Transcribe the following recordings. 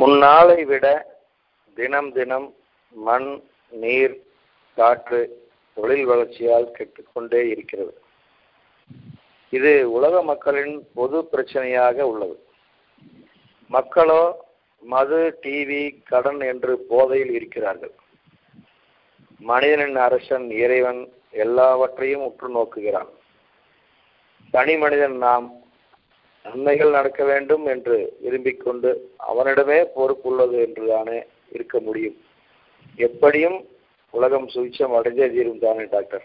முன்னாளை விட தினம் தினம் மண் நீர் காற்று தொழில் வளர்ச்சியால் கெட்டுக்கொண்டே இருக்கிறது. இது உலக மக்களின் பொது பிரச்சனையாக உள்ளது. மக்களோ மது டிவி கடன் என்று போதையில் இருக்கிறார்கள். மனிதனின் அரசன் இறைவன் எல்லாவற்றையும் உற்று நோக்குகிறான் தனி மனிதன் நாம் நன்மைகள் நடக்க வேண்டும் என்று விரும்பிக் கொண்டு அவனிடமே பொறுப்புள்ளது என்றுதானே இருக்க முடியும். எப்படியும் உலகம் சுவிச்சம் அடைஞ்சே தீரும் தானே டாக்டர்?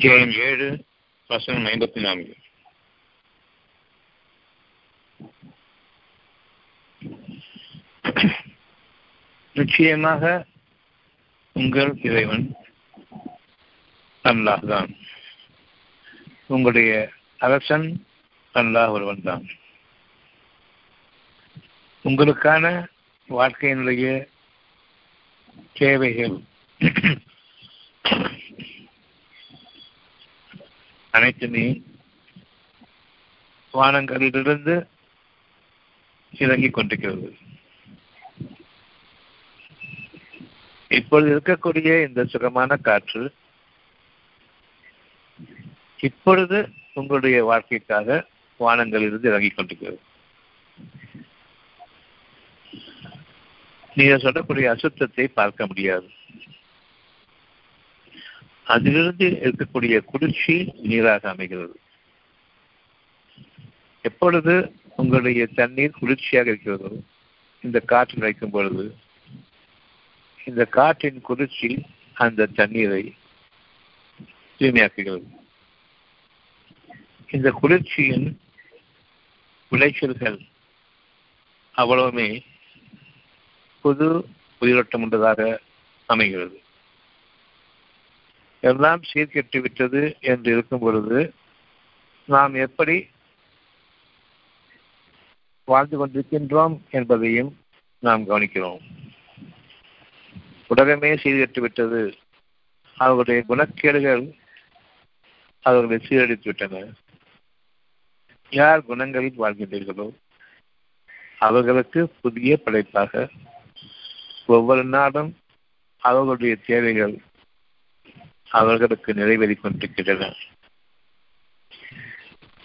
அத்தியாயம் ஏழு வசனம் ஐம்பத்தி நான்கு. நிச்சயமாக உங்கள் இறைவன் அல்லாஹ் தான். உங்களுடைய அரசன் அல்லாஹ் ஒருவன் தான். உங்களுக்கான வாழ்க்கையினுடைய தேவைகள் அனைத்துமே வானங்களிலிருந்து இறங்கிக் கொண்டிருக்கிறது இப்பொழுது இருக்கக்கூடிய இந்த சுகமான காற்று இப்பொழுது உங்களுடைய வாழ்க்கைக்காக வானங்களிலிருந்து இறங்கிக் கொண்டிருக்கிறது நீங்கள் சொல்லக்கூடிய அசுத்தத்தை பார்க்க முடியாது. அதிலிருந்து இருக்கக்கூடிய குளிர்ச்சி நீராக அமைகிறது. எப்பொழுது உங்களுடைய தண்ணீர் குளிர்ச்சியாக இருக்கிறதோ இந்த காற்று வைக்கும் பொழுது இந்த காற்றின் குளிர்ச்சி அந்த தண்ணீரை தூய்மையாக்குகிறது. இந்த குளிர்ச்சியின் விளைச்சல்கள் அவ்வளவுமே புது உயிரோட்டம் உள்ளதாக அமைகிறது. எல்லாம் சீர்கெட்டு விட்டது என்று இருக்கும் பொழுது நாம் எப்படி வாழ்ந்து கொண்டிருக்கின்றோம் என்பதையும் நாம் கவனிக்கிறோம். உலகமே சீர்கெட்டு விட்டது. அவர்களுடைய குணக்கேடுகள் அவர்களை சீரழித்து விட்டன. யார் குணங்களில் வாழ்கின்றீர்களோ அவர்களுக்கு புதிய படைப்பாக ஒவ்வொரு நாளும் அவர்களுடைய தேவைகள் அவர்களுக்கு நிறைவேறி கொண்டிருக்கின்றன.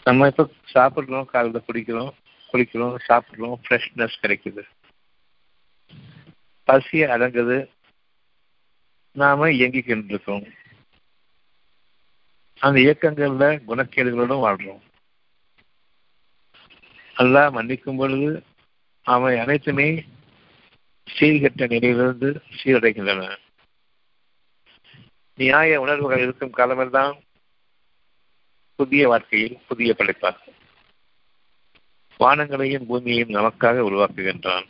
நம்ம இப்ப சாப்பிடுறோம் காலையில் குடிக்கிறோம் குளிக்கிறோம் சாப்பிடுறோம் ஃப்ரெஷ்னஸ் கிடைக்குது. பசியை அடங்குது. நாம இயங்கிக்கிட்டு இருக்கோம் அந்த இயக்கங்கள்ல குணக்கேடுகளோடும் வாழ்றோம். அல்லாஹ் மன்னிக்கும் பொழுது அவை அனைத்துமே சீர்கெட்ட நிலையிலிருந்து சீரடைகின்றன. நியாய உணர்வுகள் இருக்கும் காலமெல்லாம் புதிய வாழ்க்கையில் புதிய படைப்பாக. வானங்களையும் பூமியையும் நமக்காக உருவாக்குகின்றான்.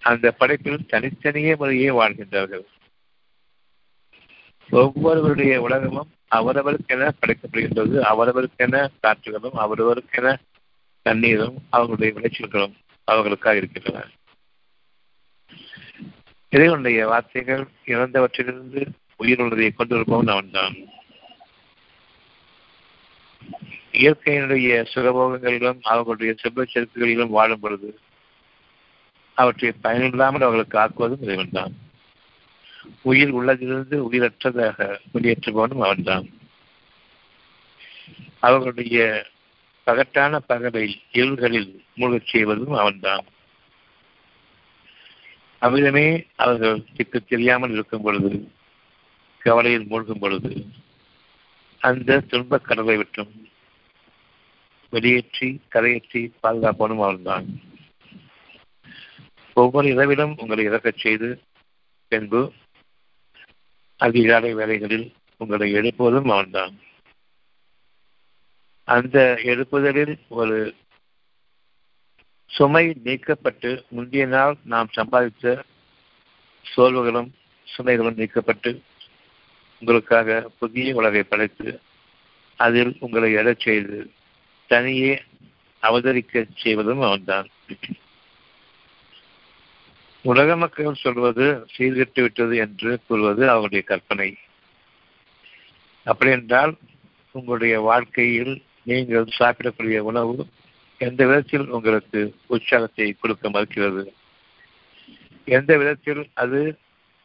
அந்த படைப்பில் தனித்தனியே முறையே வாழ்கின்றார்கள். ஒவ்வொருவருடைய உலகமும் அவரவருக்கென படைக்கப்படுகின்றது அவரவருக்கென காற்றுகளும் அவரவருக்கென தண்ணீரும் அவர்களுடைய விளைச்சல்களும் அவர்களுக்காக இருக்கின்றன. இறைவனுடைய வார்த்தைகள் இறந்தவற்றிலிருந்து உயிர் உள்ளதை கொண்டிருப்பவன் அவன்தான். இயற்கையினுடைய சுகபோகங்களிலும் அவர்களுடைய செவ்வச்சருக்குகளிலும் வாழும் பொழுது அவற்றை பயனில்லாமல் அவர்களுக்கு ஆக்குவதும் இறைவன்தான். உயிர் உள்ளதிலிருந்து உயிரற்றதாக வெளியேற்றுபவனும் அவன்தான். அவர்களுடைய பகட்டான பகவை இருள்களில் மூழ்கச் செய்வதும் அவன்தான். அமிர்தமே அவர்கள் கிட்ட தெரியாமல் இருக்கும் பொழுது கவலையில் மூழ்கும் பொழுது அந்த துன்பக் கடலை விட்டும் வெளியேற்றி கரையேற்றி பாதுகாப்பவனும் அவன்தான் ஒவ்வொரு இரவிலும் உங்களை இறக்கச் செய்து பின்பு அதிகாலை வேலைகளில் உங்களை எழுப்புவதும் அவன்தான். அந்த எழுப்புதலில் ஒரு சுமை நீக்கப்பட்டு முந்தைய நாள் நாம் சம்பாதித்த சோல்வுகளும் சுமைகளும் நீக்கப்பட்டு உங்களுக்காக புதிய உலகை படைத்து அதில் உங்களை எழச் செய்து தனியே அவதரிக்க செய்வதும் அவன்தான். உலக மக்கள் சொல்வது சீர்கட்டு விட்டது என்று கூறுவது அவருடைய கற்பனை. அப்படி என்றால் உங்களுடைய வாழ்க்கையில் நீங்கள் சாப்பிடக்கூடிய உணவு எந்த விதத்தில் உங்களுக்கு உற்சாகத்தை கொடுக்க மறுக்கிறது? எந்த விதத்தில் அது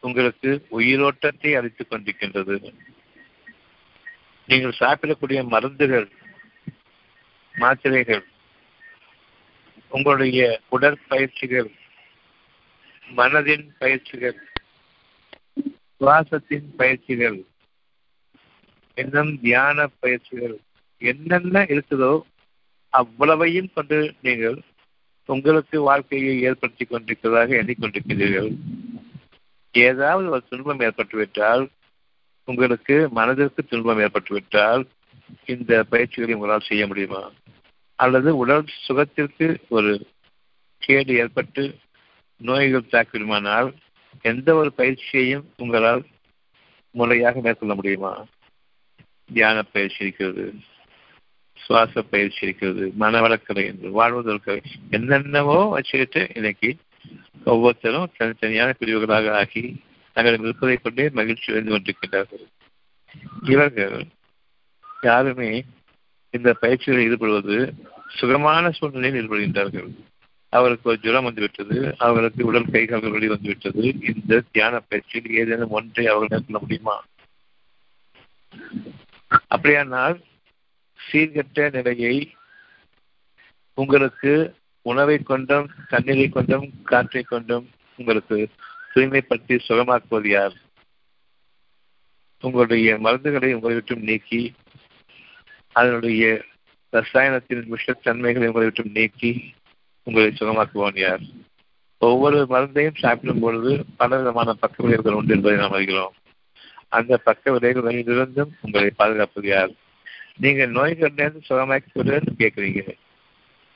உங்களுக்கு உயிரோட்டத்தை அளித்துக் கொண்டிருக்கின்றது? நீங்கள் சாப்பிடக்கூடிய மருந்துகள் மாத்திரைகள் உங்களுடைய உடற்பயிற்சிகள் மனதின் பயிற்சிகள் சுவாசத்தின் பயிற்சிகள் இன்னும் தியான பயிற்சிகள் என்னென்ன இருக்குதோ அவ்வளவையும் கொண்டு நீங்கள் உங்களுக்கு வாழ்க்கையை ஏற்படுத்திக் கொண்டிருக்கிறதாக எண்ணிக்கொண்டிருக்கிறீர்கள். ஏதாவது ஒரு துன்பம் ஏற்பட்டுவிட்டால் உங்களுக்கு மனதிற்கு துன்பம் ஏற்பட்டுவிட்டால் இந்த பயிற்சிகளை உங்களால் செய்ய முடியுமா? அல்லது உடல் சுகத்திற்கு ஒரு கேடு ஏற்பட்டு நோய்கள் தாக்கிடுமானால் எந்த ஒரு பயிற்சியையும் உங்களால் முறையாக மேற்கொள்ள முடியுமா? தியான பயிற்சி இருக்கிறது. சுவாச பயிற்சி இருக்கிறது மனவளக்கலை என்று வாழ்வதற்கு என்னென்னவோ வச்சுக்கிட்டு இன்னைக்கு ஒவ்வொருத்தரும் தனித்தனியான பிரிவுகளாக ஆகி தங்கள் இருப்பதை கொண்டே மகிழ்ச்சி அடைந்து கொண்டிருக்கின்றார்கள். இவர்கள் யாருமே இந்த பயிற்சிகளில் ஈடுபடுவது சுகமான சூழ்நிலையில் ஈடுபடுகின்றார்கள். அவருக்கு ஒரு ஜுரம் வந்துவிட்டது அவர்களுக்கு உடல் கைகள் வெளி வந்துவிட்டது. இந்த தியான பயிற்சியில் ஏதேனும் ஒன்றை அவர்கள் மேற்கொள்ள முடியுமா? அப்படியானால் சீர்கட்ட நிலையை உங்களுக்கு உணவை கொண்டும் தண்ணீரை கொண்டும் காற்றை கொண்டும் உங்களுக்கு தூய்மைப்படுத்தி சுகமாக்குவது யார்? உங்களுடைய மருந்துகளை உங்களை விட்டும் நீக்கி அதனுடைய ரசாயனத்தின் விஷத்தன்மைகளை உங்களை விட்டும் நீக்கி உங்களை சுகமாக்குவான் யார்? ஒவ்வொரு மருந்தையும் சாப்பிடும் பொழுது பல விதமான பக்க விளைவுகள் உண்டு என்பதை நாம் அறிகிறோம். அந்த பக்க விளைவுகளிலிருந்தும் உங்களை பாதுகாப்பது யார்? நீங்க நோய்களிலிருந்து சுகமாக்குவதுன்னு கேட்குறீங்க.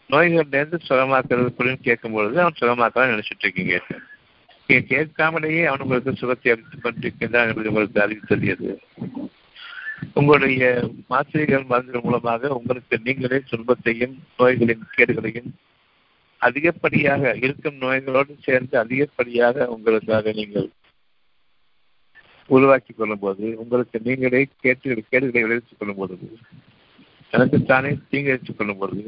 நோய்களிலிருந்து சுகமாக்குறது கேட்கும் பொழுது அவன் சுகமாக்கலாம் நினைச்சிட்டு இருக்கீங்க நீங்க கேட்காமலேயே அவன் உங்களுக்கு சுகத்தை அளித்துக் கொண்டிருக்கின்றான் என்பது உங்களுக்கு அறிவு தெரியுது உங்களுடைய மாத்திரைகள் மருந்துகள் மூலமாக உங்களுக்கு நீங்களே துன்பத்தையும் நோய்களின் கேடுகளையும் அதிகப்படியாக இருக்கும் நோய்களோடு சேர்ந்து அதிகப்படியாக உங்களுக்காக நீங்கள் உருவாக்கி கொள்ளும் போது உங்களுக்கு நீங்களே கேட்டு கேடுகளை விளைவித்துக் கொள்ளும் போது எனக்குத்தானே தீங்கு வைத்துக் கொள்ளும் போது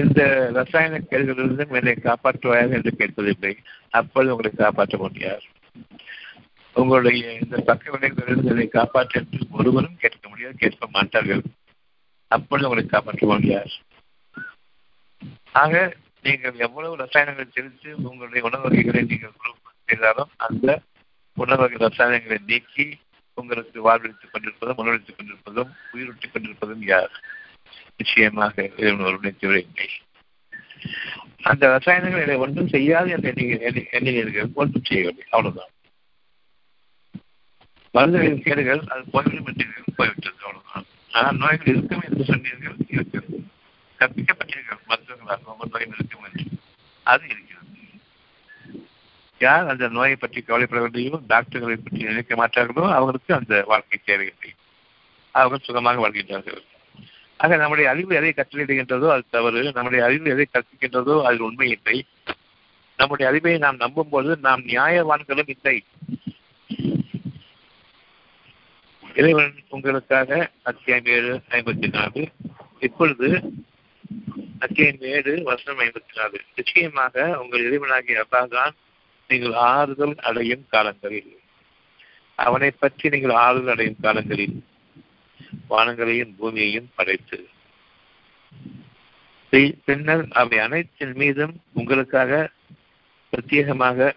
இந்த ரசாயன கேடுகளிலிருந்து என்னை காப்பாற்றுவாயாக என்று கேட்பதில்லை. அப்பொழுது உங்களை காப்பாற்ற முடியாது உங்களுடைய இந்த பக்க விளைவுகளிலிருந்து என்னை காப்பாற்ற என்று ஒருவரும் கேட்க முடியாது கேட்க மாட்டார்கள். அப்பொழுது உங்களை காப்பாற்ற முடியாது ஆக நீங்கள் எவ்வளவு ரசாயனங்கள் தெரிஞ்சு உங்களுடைய உணவு வகைகளை நீங்கள் செய்தாலும் அந்த உணவு ரசாயனங்களை நீக்கி உங்களுக்கு வாழ்வழித்துக் கொண்டிருப்பதும் உணவளித்துக் கொண்டிருப்பதும் உயிரூட்டிக் கொண்டிருப்பதும் யார்? நிச்சயமாக இல்லை. அந்த ரசாயனங்கள் இதை ஒன்றும் செய்யாது என்று எண்ணினீர்கள் ஒன்றும் செய்யவில்லை. அவ்வளவுதான். மருந்துகளின் கேடுகள் அது போய்விடும் என்று போய்விட்டது. அவ்வளவுதான். ஆனால் நோய்கள் இருக்கும் என்று சொன்னீர்கள் இருக்கிறது கற்பிக்கப்பட்டீர்கள் மருத்துவர்களாக ஒவ்வொரு நோயும் இருக்கும் என்று. அது இருக்கிறது. யார் அந்த நோயை பற்றி கவலைப்படவில்லையோ டாக்டர்களை பற்றி நினைக்க மாட்டார்களோ அவர்களுக்கு அந்த வாழ்க்கை தேவையில்லை அவர்கள் சுகமாக வாழ்கின்றார்கள். ஆக நம்முடைய அறிவு எதை கற்றலிடுகின்றதோ அது தவறு. நம்முடைய அறிவு எதை கற்பிக்கின்றதோ அதில் உண்மை இல்லை. நம்முடைய அறிவை நாம் நம்பும் போது நாம் நியாயவான்களும் இல்லை. இறைவன் உங்களுக்காக அத்தியாயம் ஏழு ஐம்பத்தி நாலு இப்பொழுது அத்தியாயம் ஏழு வருஷம் ஐம்பத்தி நாலு நிச்சயமாக உங்கள் இறைவனாகிய அப்பா தான் நீங்கள் ஆறுதல் அடையும் காலங்களில். அவனை பற்றி நீங்கள் ஆறுதல் அடையும் காலங்களில். வானங்களையும் பூமியையும் படைத்து. பின்னர் அவை அனைத்தின் மீதும் உங்களுக்காக பிரத்யேகமாக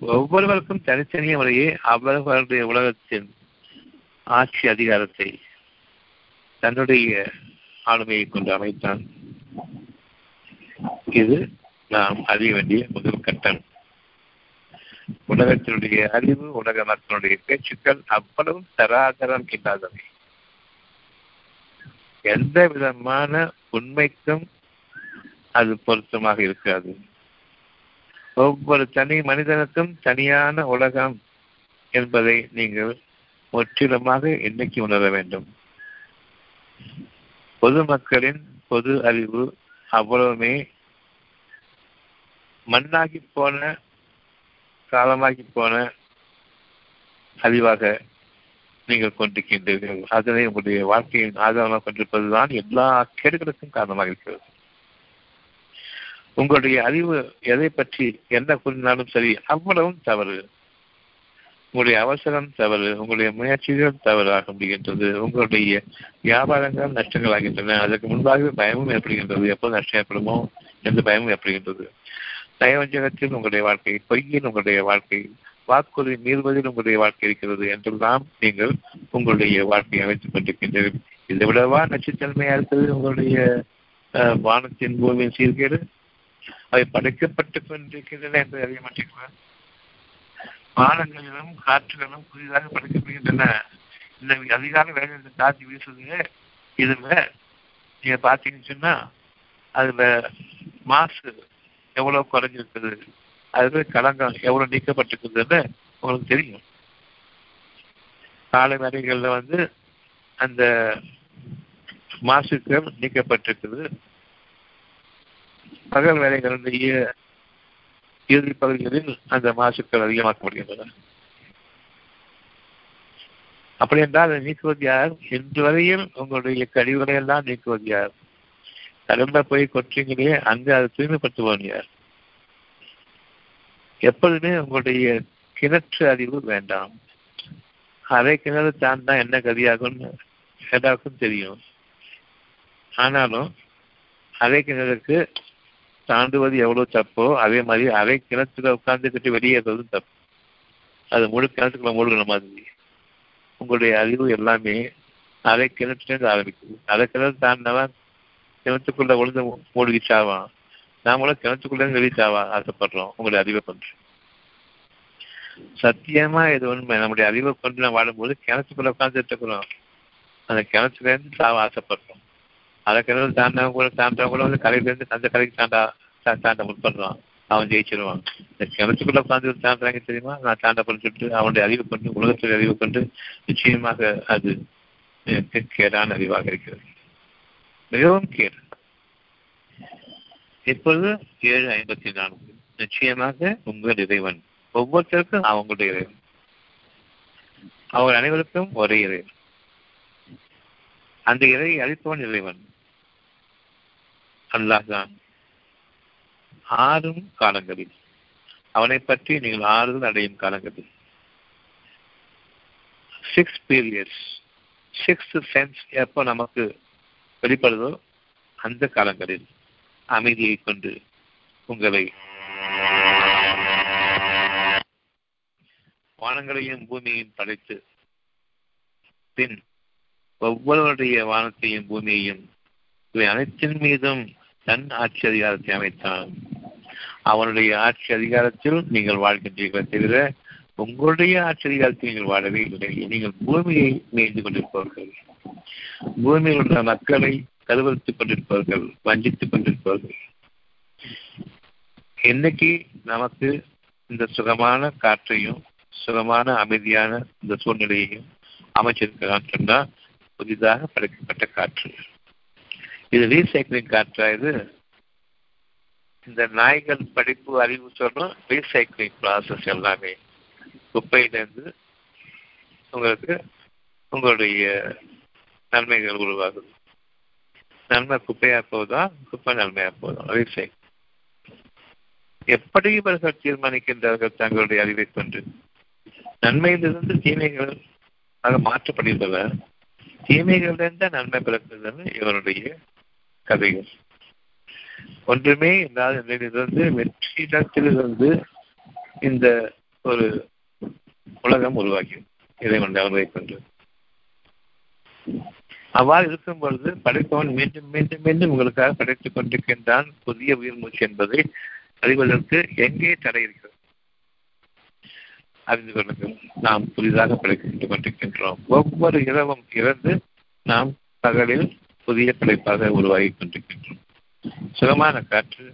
ஒவ்வொருவருக்கும் தனித்தனிய முறையே அவர்களுடைய உலகத்தின் ஆட்சி அதிகாரத்தை தன்னுடைய ஆளுமையை கொண்டு அமைத்தான். இது நாம் அறிய வேண்டிய முதல் கட்டம். உலகத்தினுடைய அறிவு உலக மக்களுடைய பேச்சுக்கள் அவ்வளவு தராதரம் இல்லாதவை. எந்த விதமான உண்மைக்கும் அது பொருத்தமாக இருக்காது. ஒவ்வொரு தனி மனிதனுக்கும் தனியான உலகம் என்பதை நீங்கள் முற்றிலுமாக இன்னைக்கு உணர வேண்டும். பொதுமக்களின் பொது அறிவு அவ்வளவுமே மண்ணாகி போன காலமாகி போன அறிவாக நீங்கள் கொண்டிருக்கின்றீர்கள். அதனை உங்களுடைய வாழ்க்கையின் ஆதாரமாக கொண்டிருப்பதுதான் எல்லா கேடுகளுக்கும் காரணமாக இருக்கிறது. உங்களுடைய அறிவு எதை பற்றி என்ன கூறினாலும் சரி அவ்வளவும் தவறு. உங்களுடைய அவசரம் தவறு உங்களுடைய முயற்சிகள் தவறாக முடிகின்றது உங்களுடைய வியாபாரங்கள் நஷ்டங்கள் ஆகின்றன அதற்கு முன்பாகவே பயமும் ஏற்படுகின்றது. எப்போது நஷ்டம் ஏற்படுமோ எந்த பயமும் ஏற்படுகின்றது. நயவஞ்சகத்தில் உங்களுடைய வாழ்க்கை பொய்யில் உங்களுடைய வாழ்க்கை வாக்குறுதி மீறுவதில் உங்களுடைய வாழ்க்கை இருக்கிறது என்றெல்லாம் நீங்கள் உங்களுடைய வாழ்க்கையை அமைத்துக் கொண்டிருக்கின்றீர்கள். இதை விடவா நச்சுத்தன்மையா இருக்கிறது உங்களுடைய வானத்தின் பூமியின் சீர்கேடு? அவை படைக்கப்பட்டுக் கொண்டிருக்கின்றன என்று அறிய மாட்டீங்களா வானங்களிலும் காற்றுகளும் புதிதாக படைக்கப்படுகின்றன. இந்த அதிகார வேலையில் இந்த காற்று வீசுது. இதுல நீங்க பாத்தீங்கன்னு சொன்னா அதுல மாசு எவ்வளவு குறைஞ்சிருக்குது அதுல களங்கம் எவ்வளவு நீக்கப்பட்டிருக்குதுன்னு உங்களுக்கு தெரியும். காலை வேலைகளில் வந்து அந்த மாசுக்கள் நீக்கப்பட்டிருக்குது. பகல் வேலைகளுடைய இறுதி பகுதிகளில் அந்த மாசுக்கள் அதிகமாக்கப்படுகின்றன. அப்படி என்றால் அதை நீக்குவது யார்? இன்று வரையில் உங்களுடைய கழிவுகளை எல்லாம் நீக்குவது யார்? கடல்ல போய் கொற்றீங்களே அங்கே அதை தூய்மைப்படுத்துவோம் யார்? எப்பொழுதுமே உங்களுடைய கிணற்று அறிவு வேண்டாம். அரை கிணறு தாண்டா என்ன கதியாகும்னு எல்லாருக்கும் தெரியும். ஆனாலும் அரை கிணறுக்கு தாண்டுவது எவ்வளவு தப்போ அதே மாதிரி அரை கிணத்துல உட்கார்ந்துக்கிட்டு வெளியேறதும் தப்பு. அது முழு கிணத்துக்குள்ள மூழ்கின மாதிரி. உங்களுடைய அறிவு எல்லாமே அரை கிணற்று ஆரம்பிக்குது. அரை கிணறு தாண்டினவன் கிணத்துக்குள்ள விழுந்து மூழ்கி சாவான் நாமளும் கிணத்துக்குள்ள வெளியே சாவா ஆசைப்படுறோம். உங்களுடைய அறிவை கொண்டு. சத்தியமா இது உண்மை. நம்முடைய அறிவை கொண்டு நான் வாழும்போது கிணத்துக்குள்ள உட்காந்துட்டு இருக்கிறோம். அந்த கிணத்துல இருந்து சாவ ஆசைப்படுறோம். அதை கிணறு தாண்டவங்க கூட தாண்டவங்க கூட வந்து கரையில இருந்து அந்த கரைக்கு தாண்டா தாண்ட முற்படுறான் அவன் ஜெயிச்சிருவான். இந்த கிணத்துக்குள்ள உட்காந்து தாண்டாங்க தெரியுமா? நான் தாண்ட சொல்லிட்டு அவனுடைய அறிவு கொண்டு உலகத்துடைய அறிவு கொண்டு நிச்சயமாக அது கேடான அறிவாக இருக்கிறது. மிகவும் கேடு. இப்பொழுது ஏழு ஐம்பத்தி நான்கு. நிச்சயமாக உங்கள் இறைவன். ஒவ்வொருத்தருக்கும் அவங்களுடைய இறைவன். அவர் அனைவருக்கும் ஒரே இறைவன். அந்த இறையை அழிப்பவன் இறைவன். அல்லாஹ் ஆறும் காலங்களில். அவனை பற்றி நீங்கள் ஆறுதல் அடையும் காலங்களில். சிக்ஸ் பீரியட்ஸ் சிக்ஸ்த் சென்ஸ் எப்போ நமக்கு வெளிப்படுதோ அந்த காலங்களில் அமைதியை கொண்டு உங்களை வானங்களையும் பூமியையும் படைத்து பின் ஒவ்வொருவருடைய வானத்தையும் பூமியையும் இவை அனைத்தின் மீதும் தன் ஆட்சி அதிகாரத்தை அமைத்தான். அவனுடைய ஆட்சி அதிகாரத்தில் நீங்கள் வாழ்கின்றீர்கள் தவிர உங்களுடைய ஆட்சி அதிகாரத்தில் நீங்கள் வாழவே இல்லை. நீங்கள் பூமியை மேய்ந்து கொண்டிருப்பவர்கள். பூமியில் உள்ள மக்களை கருவறுத்துக் கொண்டிருப்பவர்கள் வஞ்சித்துக் கொண்டிருப்பவர்கள். என்னைக்கு நமக்கு இந்த சுகமான காற்றையும் சுகமான அமைதியான இந்த சூழ்நிலையையும் அமைச்சிருக்கிறான் சொன்னா புதிதாக படைக்கப்பட்ட காற்று. இது ரீசைக்கிளிங் காற்றா இது? இந்த நாய்கள் படிப்பு அறிவு சொல்றோம் ரீசைக்கிளிங் ப்ராசஸ் எல்லாமே. குப்பையிலேருந்து உங்களுக்கு உங்களுடைய நன்மைகள் உருவாகும் நன்மை குப்பையா போதா குப்பை நன்மையா போதும் ரீசைக்கிள் எப்படி இவர்கள் தீர்மானிக்கின்றார்கள் தங்களுடைய அறிவை கொண்டு? நன்மையிலிருந்து தீமைகள் ஆக மாற்றப்படுகின்றன தீமைகளிலிருந்து நன்மை பிறக்கின்றன இவருடைய கதைகள். ஒன்றுமே இல்லாத நிலையிலிருந்து வெற்றிடத்திலிருந்து இந்த ஒரு உலகம் உருவாகி இதை கொண்டு அளவை கொண்டு. அவ்வாறு இருக்கும் பொழுது படைப்பவன் மீண்டும் மீண்டும் மீண்டும் உங்களுக்காக படைத்துக் கொண்டிருக்கின்றான். புதிய உயிர் மூச்சு என்பதை அறிவதற்கு எங்கே தடை இருக்கிறது? அறிந்து கொள்ளுங்கள். நாம் புதிதாக படைத்துக் கொண்டிருக்கின்றோம். ஒவ்வொரு இரவும் இறந்து நாம் பகலில் புதிய படைப்பாக உருவாகி கொண்டிருக்கின்றோம். சுகமான காற்று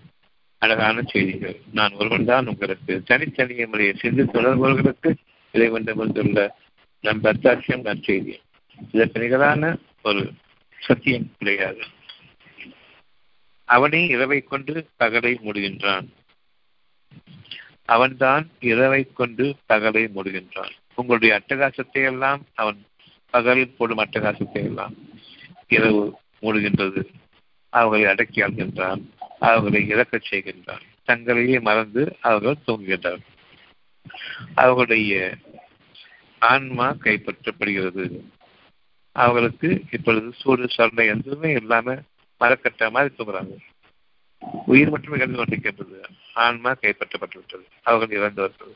அழகான செய்திகள். நான் ஒருவன் தான் உங்களுக்கு தனித்தனிய முறையை சிந்தித்து தொடர்பவர்களுக்கு இதை கொண்டு வந்துள்ள நம் அத்தாட்சியம் நற்செய்தி. இதற்கு நிகரான ஒரு சத்தியம் கிடையாது. அவனே இரவை கொண்டு பகலை மூடுகின்றான். அவன்தான் இரவை கொண்டு பகலை மூடுகின்றான். உங்களுடைய அட்டகாசத்தை எல்லாம் அவன் பகலில் போடும் அட்டகாசத்தை எல்லாம் இரவு மூடுகின்றது. அவர்களை அடக்கி ஆள்கின்றான். அவர்களை இறக்கச் செய்கின்றான். தங்களையே மறந்து அவர்கள் தூங்குகின்றார். அவர்களுடைய ஆன்மா கைப்பற்றப்படுகிறது. அவர்களுக்கு இப்பொழுது சூடு சண்டை எதுவுமே இல்லாம மரக்கட்ட மாதிரி தூங்குறாங்க. உயிர் மட்டுமே இழந்து கொண்டிருக்கின்றது ஆன்மா கைப்பற்றப்பட்டுவிட்டது. அவர்கள் இறந்தவர்கள்.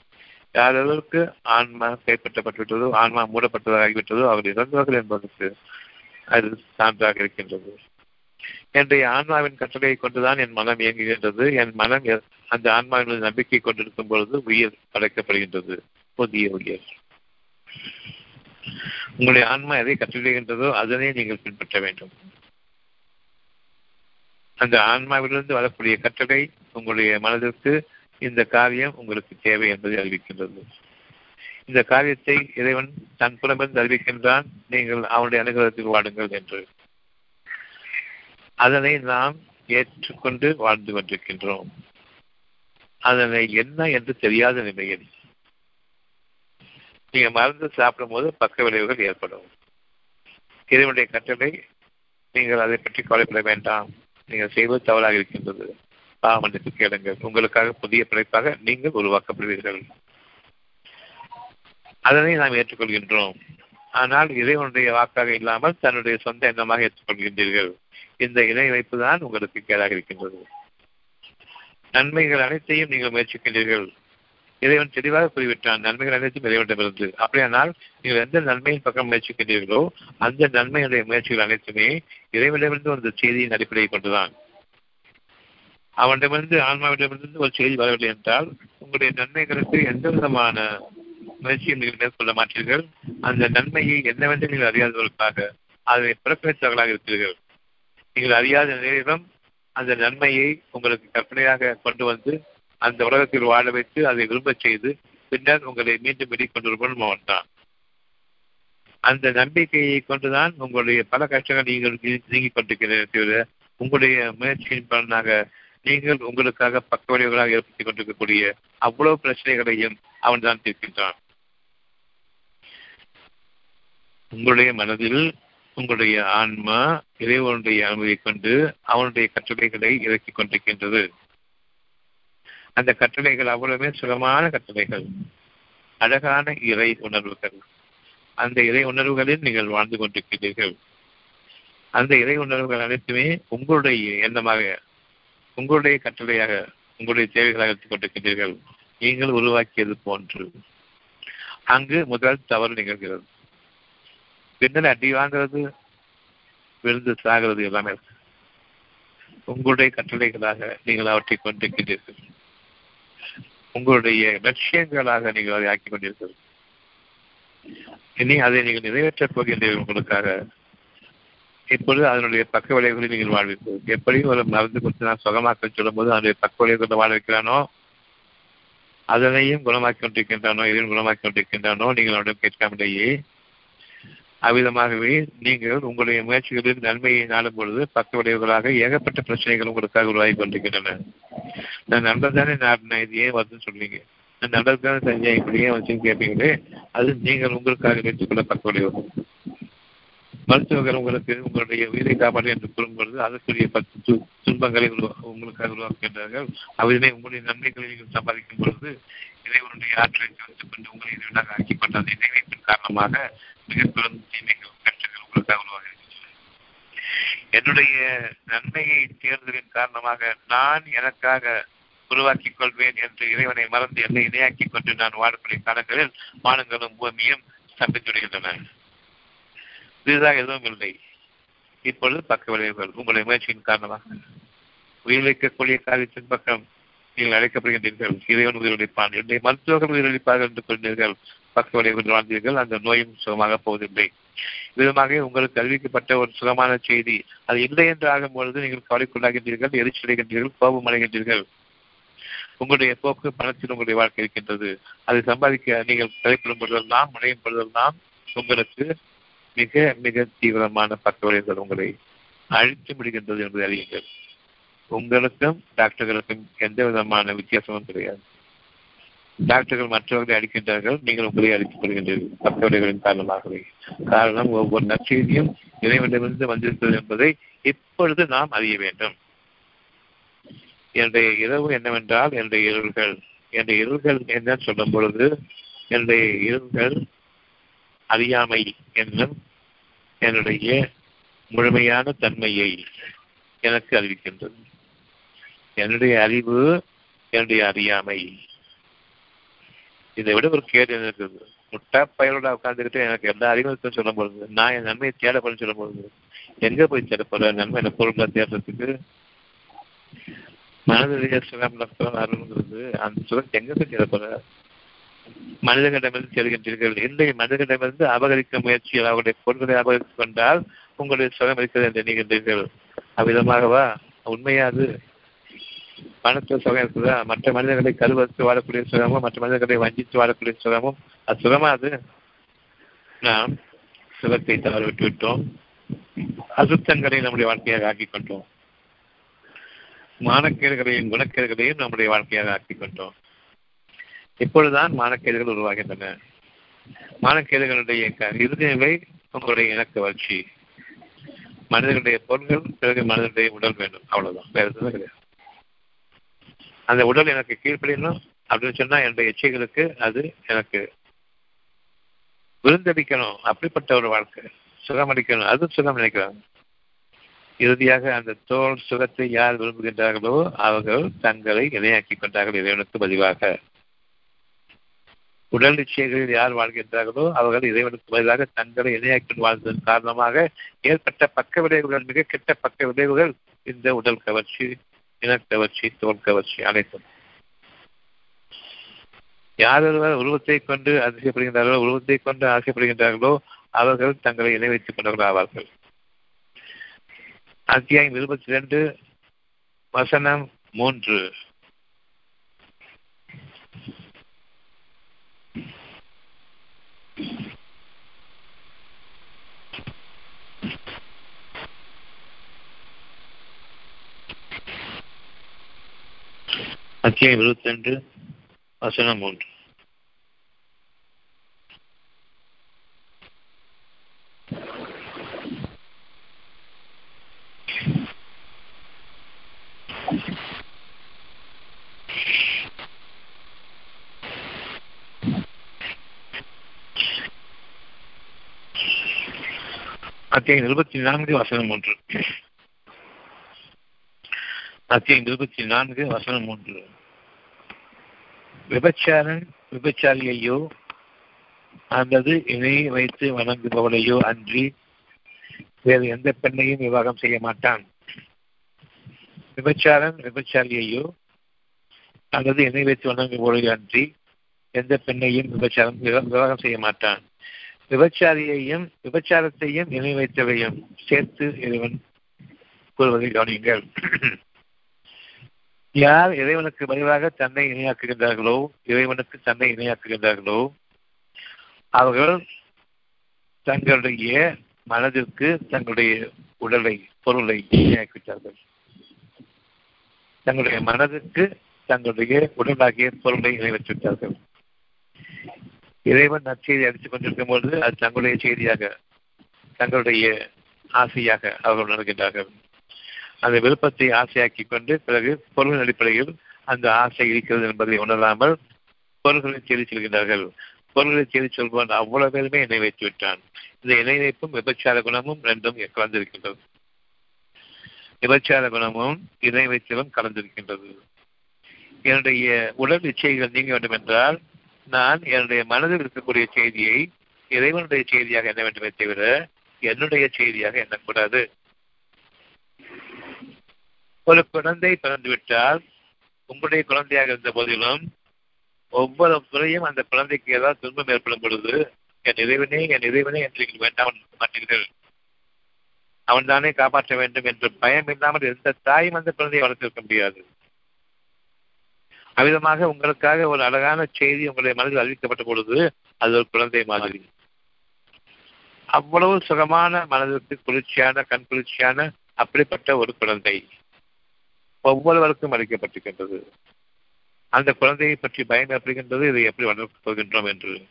யாரளவுக்கு ஆன்மா கைப்பற்றப்பட்டுவிட்டதோ ஆன்மா மூடப்பட்டதாகிவிட்டதோ அவர்கள் இறந்தவர்கள் என்பதற்கு அது சான்றாக இருக்கின்றது. என்னுடைய ஆன்மாவின் கட்டளையை கொண்டுதான் என் மனம் இயங்குகின்றது. என் மனம் அந்த ஆன்மாவின் நம்பிக்கை கொண்டிருக்கும் பொழுது உயிர் படைக்கப்படுகின்றது. புதிய உயிர். உங்களுடைய ஆன்மா எதை கட்டளைகின்றதோ அதனை நீங்கள் பின்பற்ற வேண்டும். அந்த ஆன்மாவிலிருந்து வரக்கூடிய கட்டளை உங்களுடைய மனதிற்கு இந்த காரியம் உங்களுக்கு தேவை என்பதை அறிவிக்கின்றது. இந்த காரியத்தை இறைவன் தன் புலமிருந்து அறிவிக்கின்றான். நீங்கள் அவனுடைய அனுகிரகத்தில் வாடுங்கள் என்று. அதனை நாம் ஏற்றுக்கொண்டு வாழ்ந்து கொண்டிருக்கின்றோம் அதனை என்ன என்று தெரியாத நிலையில் நீங்க மருந்து சாப்பிடும் போது பக்க விளைவுகள் ஏற்படும். இதனுடைய கட்டளை நீங்கள் அதை பற்றி கவலைப்பட வேண்டாம். நீங்கள் செய்வது தவறாக இருக்கின்றது. பாவமன்னித்து கேளுங்கள். உங்களுக்காக புதிய பிழைப்பாக நீங்கள் உருவாக்கப்படுவீர்கள். அதனை நாம் ஏற்றுக்கொள்கின்றோம். ஆனால் இறைவனுடைய வாக்காக இல்லாமல் தன்னுடைய சொந்த எண்ணமாக ஏற்றுக்கொள்கின்றீர்கள். இந்த இணை வைப்பு தான் உங்களுக்கு கேடாக இருக்கின்றது. நன்மைகள் அனைத்தையும் நீங்கள் முயற்சிக்கின்றீர்கள். இறைவன் தெளிவாக கூறிவிட்டான் நன்மைகள் அனைத்தும் இறைவனிடமிருந்து. அப்படியானால் நீங்கள் எந்த நன்மையின் பக்கம் முயற்சிக்கின்றீர்களோ அந்த நன்மையுடைய முயற்சிகள் அனைத்துமே இறைவனிடமிருந்து வந்த செய்தியின் அடிப்படையை கொண்டுதான். அவனிடமிருந்து ஆன்மாவிடமிருந்து ஒரு செய்தி வரவில்லை என்றால் உங்களுடைய நன்மைகளுக்கு எந்த விதமான முயற்சியும் நீங்கள் மேற்கொள்ள மாட்டீர்கள். அந்த நன்மையை என்னவென்று நீங்கள் அறியாதவர்களாக அதை புறக்கணித்தவர்களாக இருக்கிறீர்கள். நீங்கள் அறியாத நேரம் அந்த நன்மையை உங்களுக்கு கற்பனையாக கொண்டு வந்து அந்த உலகத்தில் வாழ வைத்து அதை விரும்பச் செய்து பின்னர் உங்களை மீண்டும் வெளிக்கொண்டு வருவன் அவன் தான் அந்த நம்பிக்கையை கொண்டுதான் உங்களுடைய பல கஷ்டங்கள் நீங்கள் நீங்கிக் கொண்டிருக்கிற உங்களுடைய முயற்சியின் பலனாக நீங்கள் உங்களுக்காக பக்க விளைவுகளாக ஏற்படுத்திக் கொண்டிருக்கக்கூடிய அவ்வளவு பிரச்சனைகளையும் அவன் தான் தீர்க்கின்றான். உங்களுடைய மனதில் உங்களுடைய ஆன்மா இறைவனுடைய அனுமதியை கொண்டு அவனுடைய கட்டுரைகளை இறக்கிக் கொண்டிருக்கின்றது. அந்த கட்டளைகள் அவ்வளவுமே சுகமான கட்டளைகள். அழகான இறை உணர்வுகள். அந்த இறை உணர்வுகளில் நீங்கள் வாழ்ந்து கொண்டிருக்கிறீர்கள். அந்த இறை உணர்வுகள் அனைத்துமே உங்களுடைய எண்ணமாக உங்களுடைய கட்டளையாக உங்களுடைய தேவைகளாக எடுத்துக் கொண்டிருக்கிறீர்கள். நீங்கள் உருவாக்கியது போன்று. அங்கு முதல் தவறு நிகழ்கிறது. பின்னர் அடி வாங்கிறது விழுந்து சாகிறது எல்லாமே. உங்களுடைய கட்டளைகளாக நீங்கள் அவற்றை கொண்டிருக்கிறீர்கள். உங்களுடைய லட்சியங்களாக நீங்கள் அதை ஆக்கிக் கொண்டீர்கள் இனி அதை நீங்கள் நிறைவேற்றப் போகின்றீர்கள் உங்களுக்காக இப்பொழுது அதனுடைய பக்க விளைவுகளை நீங்கள் வாழ்வீர்கள். எப்படி ஒரு மருந்து கொடுத்து நான் சுகமாக்க சொல்லும் போது அதனுடைய பக்க விளைவுகளை வாழ வைக்கிறானோ அதனையும் குணமாக்கி கொண்டிருக்கின்றானோ இதையும் குணமாக்கி கொண்டிருக்கின்றானோ நீங்கள் அவரிடம் கேட்காமலேயே அவ்விதமாகவே நீங்கள் உங்களுடைய முயற்சிகளில் நன்மையை நாடும் பொழுது பக்க விளைவுகளாக ஏகப்பட்ட பிரச்சனைகள் உங்களுக்காக உருவாகி கொண்டிருக்கின்றன. நான் நல்லதானே நான் இது ஏன் வருதுன்னு சொல்றீங்க? நான் நல்லதுதானே செஞ்சேன் இப்படி ஏன் வச்சுன்னு கேட்பீங்களே அது நீங்கள் உங்களுக்காக வைத்துக் கொள்ள பக்க விளைவு மருத்துவர்கள் உங்களுக்கு உங்களுடைய உயிரை காப்பாற்ற என்று கூறும் பொழுது அதற்குரிய பத்து துன்பங்களை உங்களுக்காக உருவாக்குகின்றார்கள். அவரினை உங்களுடைய நன்மைகளை நீங்கள் சம்பாதிக்கும் பொழுது இறைவனுடைய ஆற்றலை தெரிவித்துக் கொண்டு உங்களை இறைவனாக ஆக்கிக் கொண்ட அந்த இணைவைப்பின் காரணமாக மிக பெரும் தீமைகள் கஷ்டங்கள் உங்களுக்காக உருவாக என்னுடைய நன்மையை தேர்தலின் காரணமாக நான் எனக்காக உருவாக்கிக் கொள்வேன் என்று இறைவனை மறந்து என்னை இணையாக்கிக் கொண்டு நான் வாழக்கூடிய காலங்களில் வானங்களும் பூமியும் சந்தித்துடுகின்றன இதுதான் எதுவும் இல்லை. இப்பொழுது பக்க விளைவுகள் உங்களுடைய முயற்சியின் காரணமாக. உயிர் வைக்கக்கூடிய காரியத்தின் பக்கம் நீங்கள் அழைக்கப்படுகின்றீர்கள். இறைவன் உயிரிழப்பான் என்னை மருத்துவர்கள் உயிரிழப்பார்கள் என்று கொண்டீர்கள் பக்கவடை கொண்டு வாழ்ந்தீர்கள். அந்த நோயும் சுகமாக போவதில்லை. விதமாக உங்களுக்கு அறிவிக்கப்பட்ட ஒரு சுகமான செய்தி. அது இல்லை என்று ஆகும் பொழுது நீங்கள் கவலைக்குள்ளாகின்றீர்கள் எரிச்சடைகின்றீர்கள் கோபம் அடைகின்றீர்கள். உங்களுடைய போக்கு பணத்தில் உங்களுடைய வாழ்க்கை இருக்கின்றது. அதை சம்பாதிக்க நீங்கள் தலைப்படும் பொழுதெல்லாம் முனையும் பொழுதெல்லாம் உங்களுக்கு மிக மிக தீவிரமான பக்க உங்களை அழித்து விடுகின்றது என்பதை அறியுங்கள். உங்களுக்கும் டாக்டர்களுக்கும் எந்த விதமான வித்தியாசமும் கிடையாது. டாக்டர்கள் மற்றவர்களை அடிக்கின்றார்கள் நீங்கள் உங்களை அடித்துக் கொள்கின்றீர்கள். காரணமாகவே. காரணம் ஒவ்வொரு நற்செய்தியும் இறைவனிடமிருந்து வந்திருக்கிறது என்பதை இப்பொழுது நாம் அறிய வேண்டும். என்னுடைய இரவு என்னவென்றால் என்னுடைய இருள்கள். என்னுடைய இருள்கள் என்ன சொல்லும் பொழுது என்னுடைய இருள்கள் அறியாமை என்னும் என்னுடைய முழுமையான தன்மையை எனக்கு அறிவிக்கின்றது. என்னுடைய அறிவு என்னுடைய அறியாமை. இதை விட ஒரு கேள்வி எனக்கு இருக்குது? முட்டா பயலோட உட்காந்துக்கிட்டு எனக்கு எல்லா அறிவும் இருக்குன்னு சொல்லும் பொழுது நான் என் நன்மையை தேடப்படுன்னு சொல்லும் பொழுது எங்க போய் தேடப்படுற நன்மை என்ன பொருளா தேடுறதுக்கு? மனதிலேயே சுகம் லட்சம் அருள்ங்கிறது அந்த சுகம் எங்க போய் தேடப்படுற மனிதர்களிடமிருந்து செல்கின்றீர்கள் இல்லை மனிதர்களிடமிருந்து அபகரிக்க முயற்சியில் அவருடைய பொருள்களை அபகரித்துக் கொண்டால் உங்களுடைய சுகம் இருக்கிறது என்று எண்ணுகின்றீர்கள். அவ்விதமாகவா? உண்மையாது பணத்தில் சுகம் இருக்குதா? மற்ற மனிதர்களை கருவறுத்து வாழக்கூடிய சுகமும் மற்ற மனிதர்களை வஞ்சித்து வாழக்கூடிய சுகமும் அது சுகமா அது? நாம் சுகத்தை தவற விட்டு விட்டோம். அசுத்தங்களை நம்முடைய வாழ்க்கையாக ஆக்கிக் கொண்டோம். மானக்கேடுகளையும் குணக்கேடுகளையும் நம்முடைய வாழ்க்கையாக ஆக்கிக் கொண்டோம். இப்பொழுதுதான் மானக்கேடுகள் உருவாகின்றன. மானக்கேடுகளுடைய இறுதிநிலை உங்களுடைய இணக்க வளர்ச்சி. மனிதர்களுடைய பொருள்கள் பிறகு மனிதனுடைய உடல் வேண்டும். அவ்வளவுதான். வேற எதுவும் கிடையாது. அந்த உடல் எனக்கு கீழ்ப்படியணும் அப்படின்னு சொன்னா என்னுடைய எச்சைகளுக்கு அது எனக்கு விருந்தளிக்கணும். அப்படிப்பட்ட ஒரு வாழ்க்கை. சுகமளிக்கணும் அது சுகம் நினைக்கிறாங்க. இறுதியாக அந்த தோல் சுகத்தை யார் விரும்புகின்றார்களோ அவர்கள் தங்களை இணையாக்கிக் கொண்டார்கள் இறைவனுக்கு பதிவாக உடல் நிச்சயங்களில் யார் வாழ்கின்றார்களோ அவர்கள் இறைவனுக்கு பதிலாக தங்களை இணையாக்கி வாழ்ந்ததன் காரணமாக ஏற்பட்ட பக்க விளைவுகள் மிக கெட்ட பக்க விளைவுகள் இந்த உடல் கவர்ச்சி. இனக்கவர்ச்சி தோல் கவர்ச்சி அனைத்தும். யாரொருவர் உருவத்தை கொண்டு அதிசயப்படுகின்றார்களோ உருவத்தை கொண்டு ஆசைப்படுகின்றார்களோ அவர்கள் தங்களை இணை வைத்துக் கொண்டவர்கள் ஆவார்கள். அத்தியாயம் இருபத்தி ரெண்டு வசனம் மூன்று. அத்தியாயம் இருபத்தி ரெண்டு வசனம் மூன்று. அத்தியாயம் இருபத்தி நான்கு வசனம் ஒன்று அத்தியாயம் இருபத்தி நான்கு வசனம் ஒன்று விபச்சாரன் விபச்சாரியையோ அல்லது இணை வைத்து வணங்குபவளையோ அன்றி வேறு எந்த பெண்ணையும் விவாகம் செய்ய மாட்டான். விபச்சாரன் விபச்சாரியையோ அல்லது இணை வைத்து வணங்குபவளையோ அன்றி எந்த பெண்ணையும் விபச்சாரம் விவாகம் செய்ய மாட்டான். விபச்சாரியையும் விபச்சாரத்தையும் இணை வைத்தவையும் சேர்த்து இறைவன் கூறுவதை கவனியுங்கள். யார் இறைவனுக்கு பதிலாக தன்னை இணையாக்குகின்றார்களோ இறைவனுக்கு தன்னை இணையாக்குகின்றார்களோ அவர்கள் தங்களுடைய மனதிற்கு தங்களுடைய உடலை பொருளை இணையாக்கிவிட்டார்கள். தங்களுடைய மனதிற்கு தங்களுடைய உடலாகிய பொருளை இணைவச்சுவிட்டார்கள். இறைவன் நற்செய்தி அடித்துக் கொண்டிருக்கும் பொழுது அது தங்களுடைய செய்தியாக தங்களுடைய ஆசையாக அவர்கள் உணர்கின்றார்கள். அந்த விருப்பத்தை ஆசையாக்கி கொண்டு பிறகு பொருளின் அடிப்படையில் அந்த ஆசை இருக்கிறது என்பதை உணராமல் பொருள்களை தேடி செல்கின்றார்கள். பொருள்களை தேடி சொல்பவன் அவ்வளவு பேருமே இணை வைத்து விட்டான். இந்த இணை வைப்பும் விபச்சார குணமும் ரெண்டும் கலந்திருக்கின்றது. விபச்சார குணமும் இணை வைத்தலும் கலந்திருக்கின்றது. என்னுடைய உடல் இச்சைகள் நீங்க வேண்டும் என்றால் நான் என்னுடைய மனதில் இருக்கக்கூடிய செய்தியை இறைவனுடைய செய்தியாக எண்ண வேண்டுமே தவிர என்னுடைய செய்தியாக எண்ணக்கூடாது. ஒரு குழந்தை பிறந்துவிட்டால் உங்களுடைய குழந்தையாக இருந்த போதிலும் ஒவ்வொரு முறையும் அந்த குழந்தைக்கு ஏதாவது துன்பம் ஏற்படும் பொழுது என் இறைவனே என் இறைவனே என்று நீங்கள் வேண்டாம் மாட்டீர்கள். அவன் தானே காப்பாற்ற வேண்டும் என்று பயம் இல்லாமல் எந்த தாயும் அந்த குழந்தையை வளர்த்திருக்க முடியாது. அவ்விதமாக உங்களுக்காக ஒரு அழகான செய்தி உங்களுடைய மனதில் அறிவிக்கப்பட்ட பொழுது அது ஒரு குழந்தை மாதிரி. அவ்வளவு சுகமான மனதிற்கு குளிர்ச்சியான கண் குளிர்ச்சியான அப்படிப்பட்ட ஒரு குழந்தை. ஒவ்வொருவருக்கும் அளிக்கப்பட்டிருக்கின்றது. அந்த குழந்தையை பற்றி பயம் ஏற்படுகின்றது இதை எப்படி வளர்க்கப் போகின்றோம் என்று.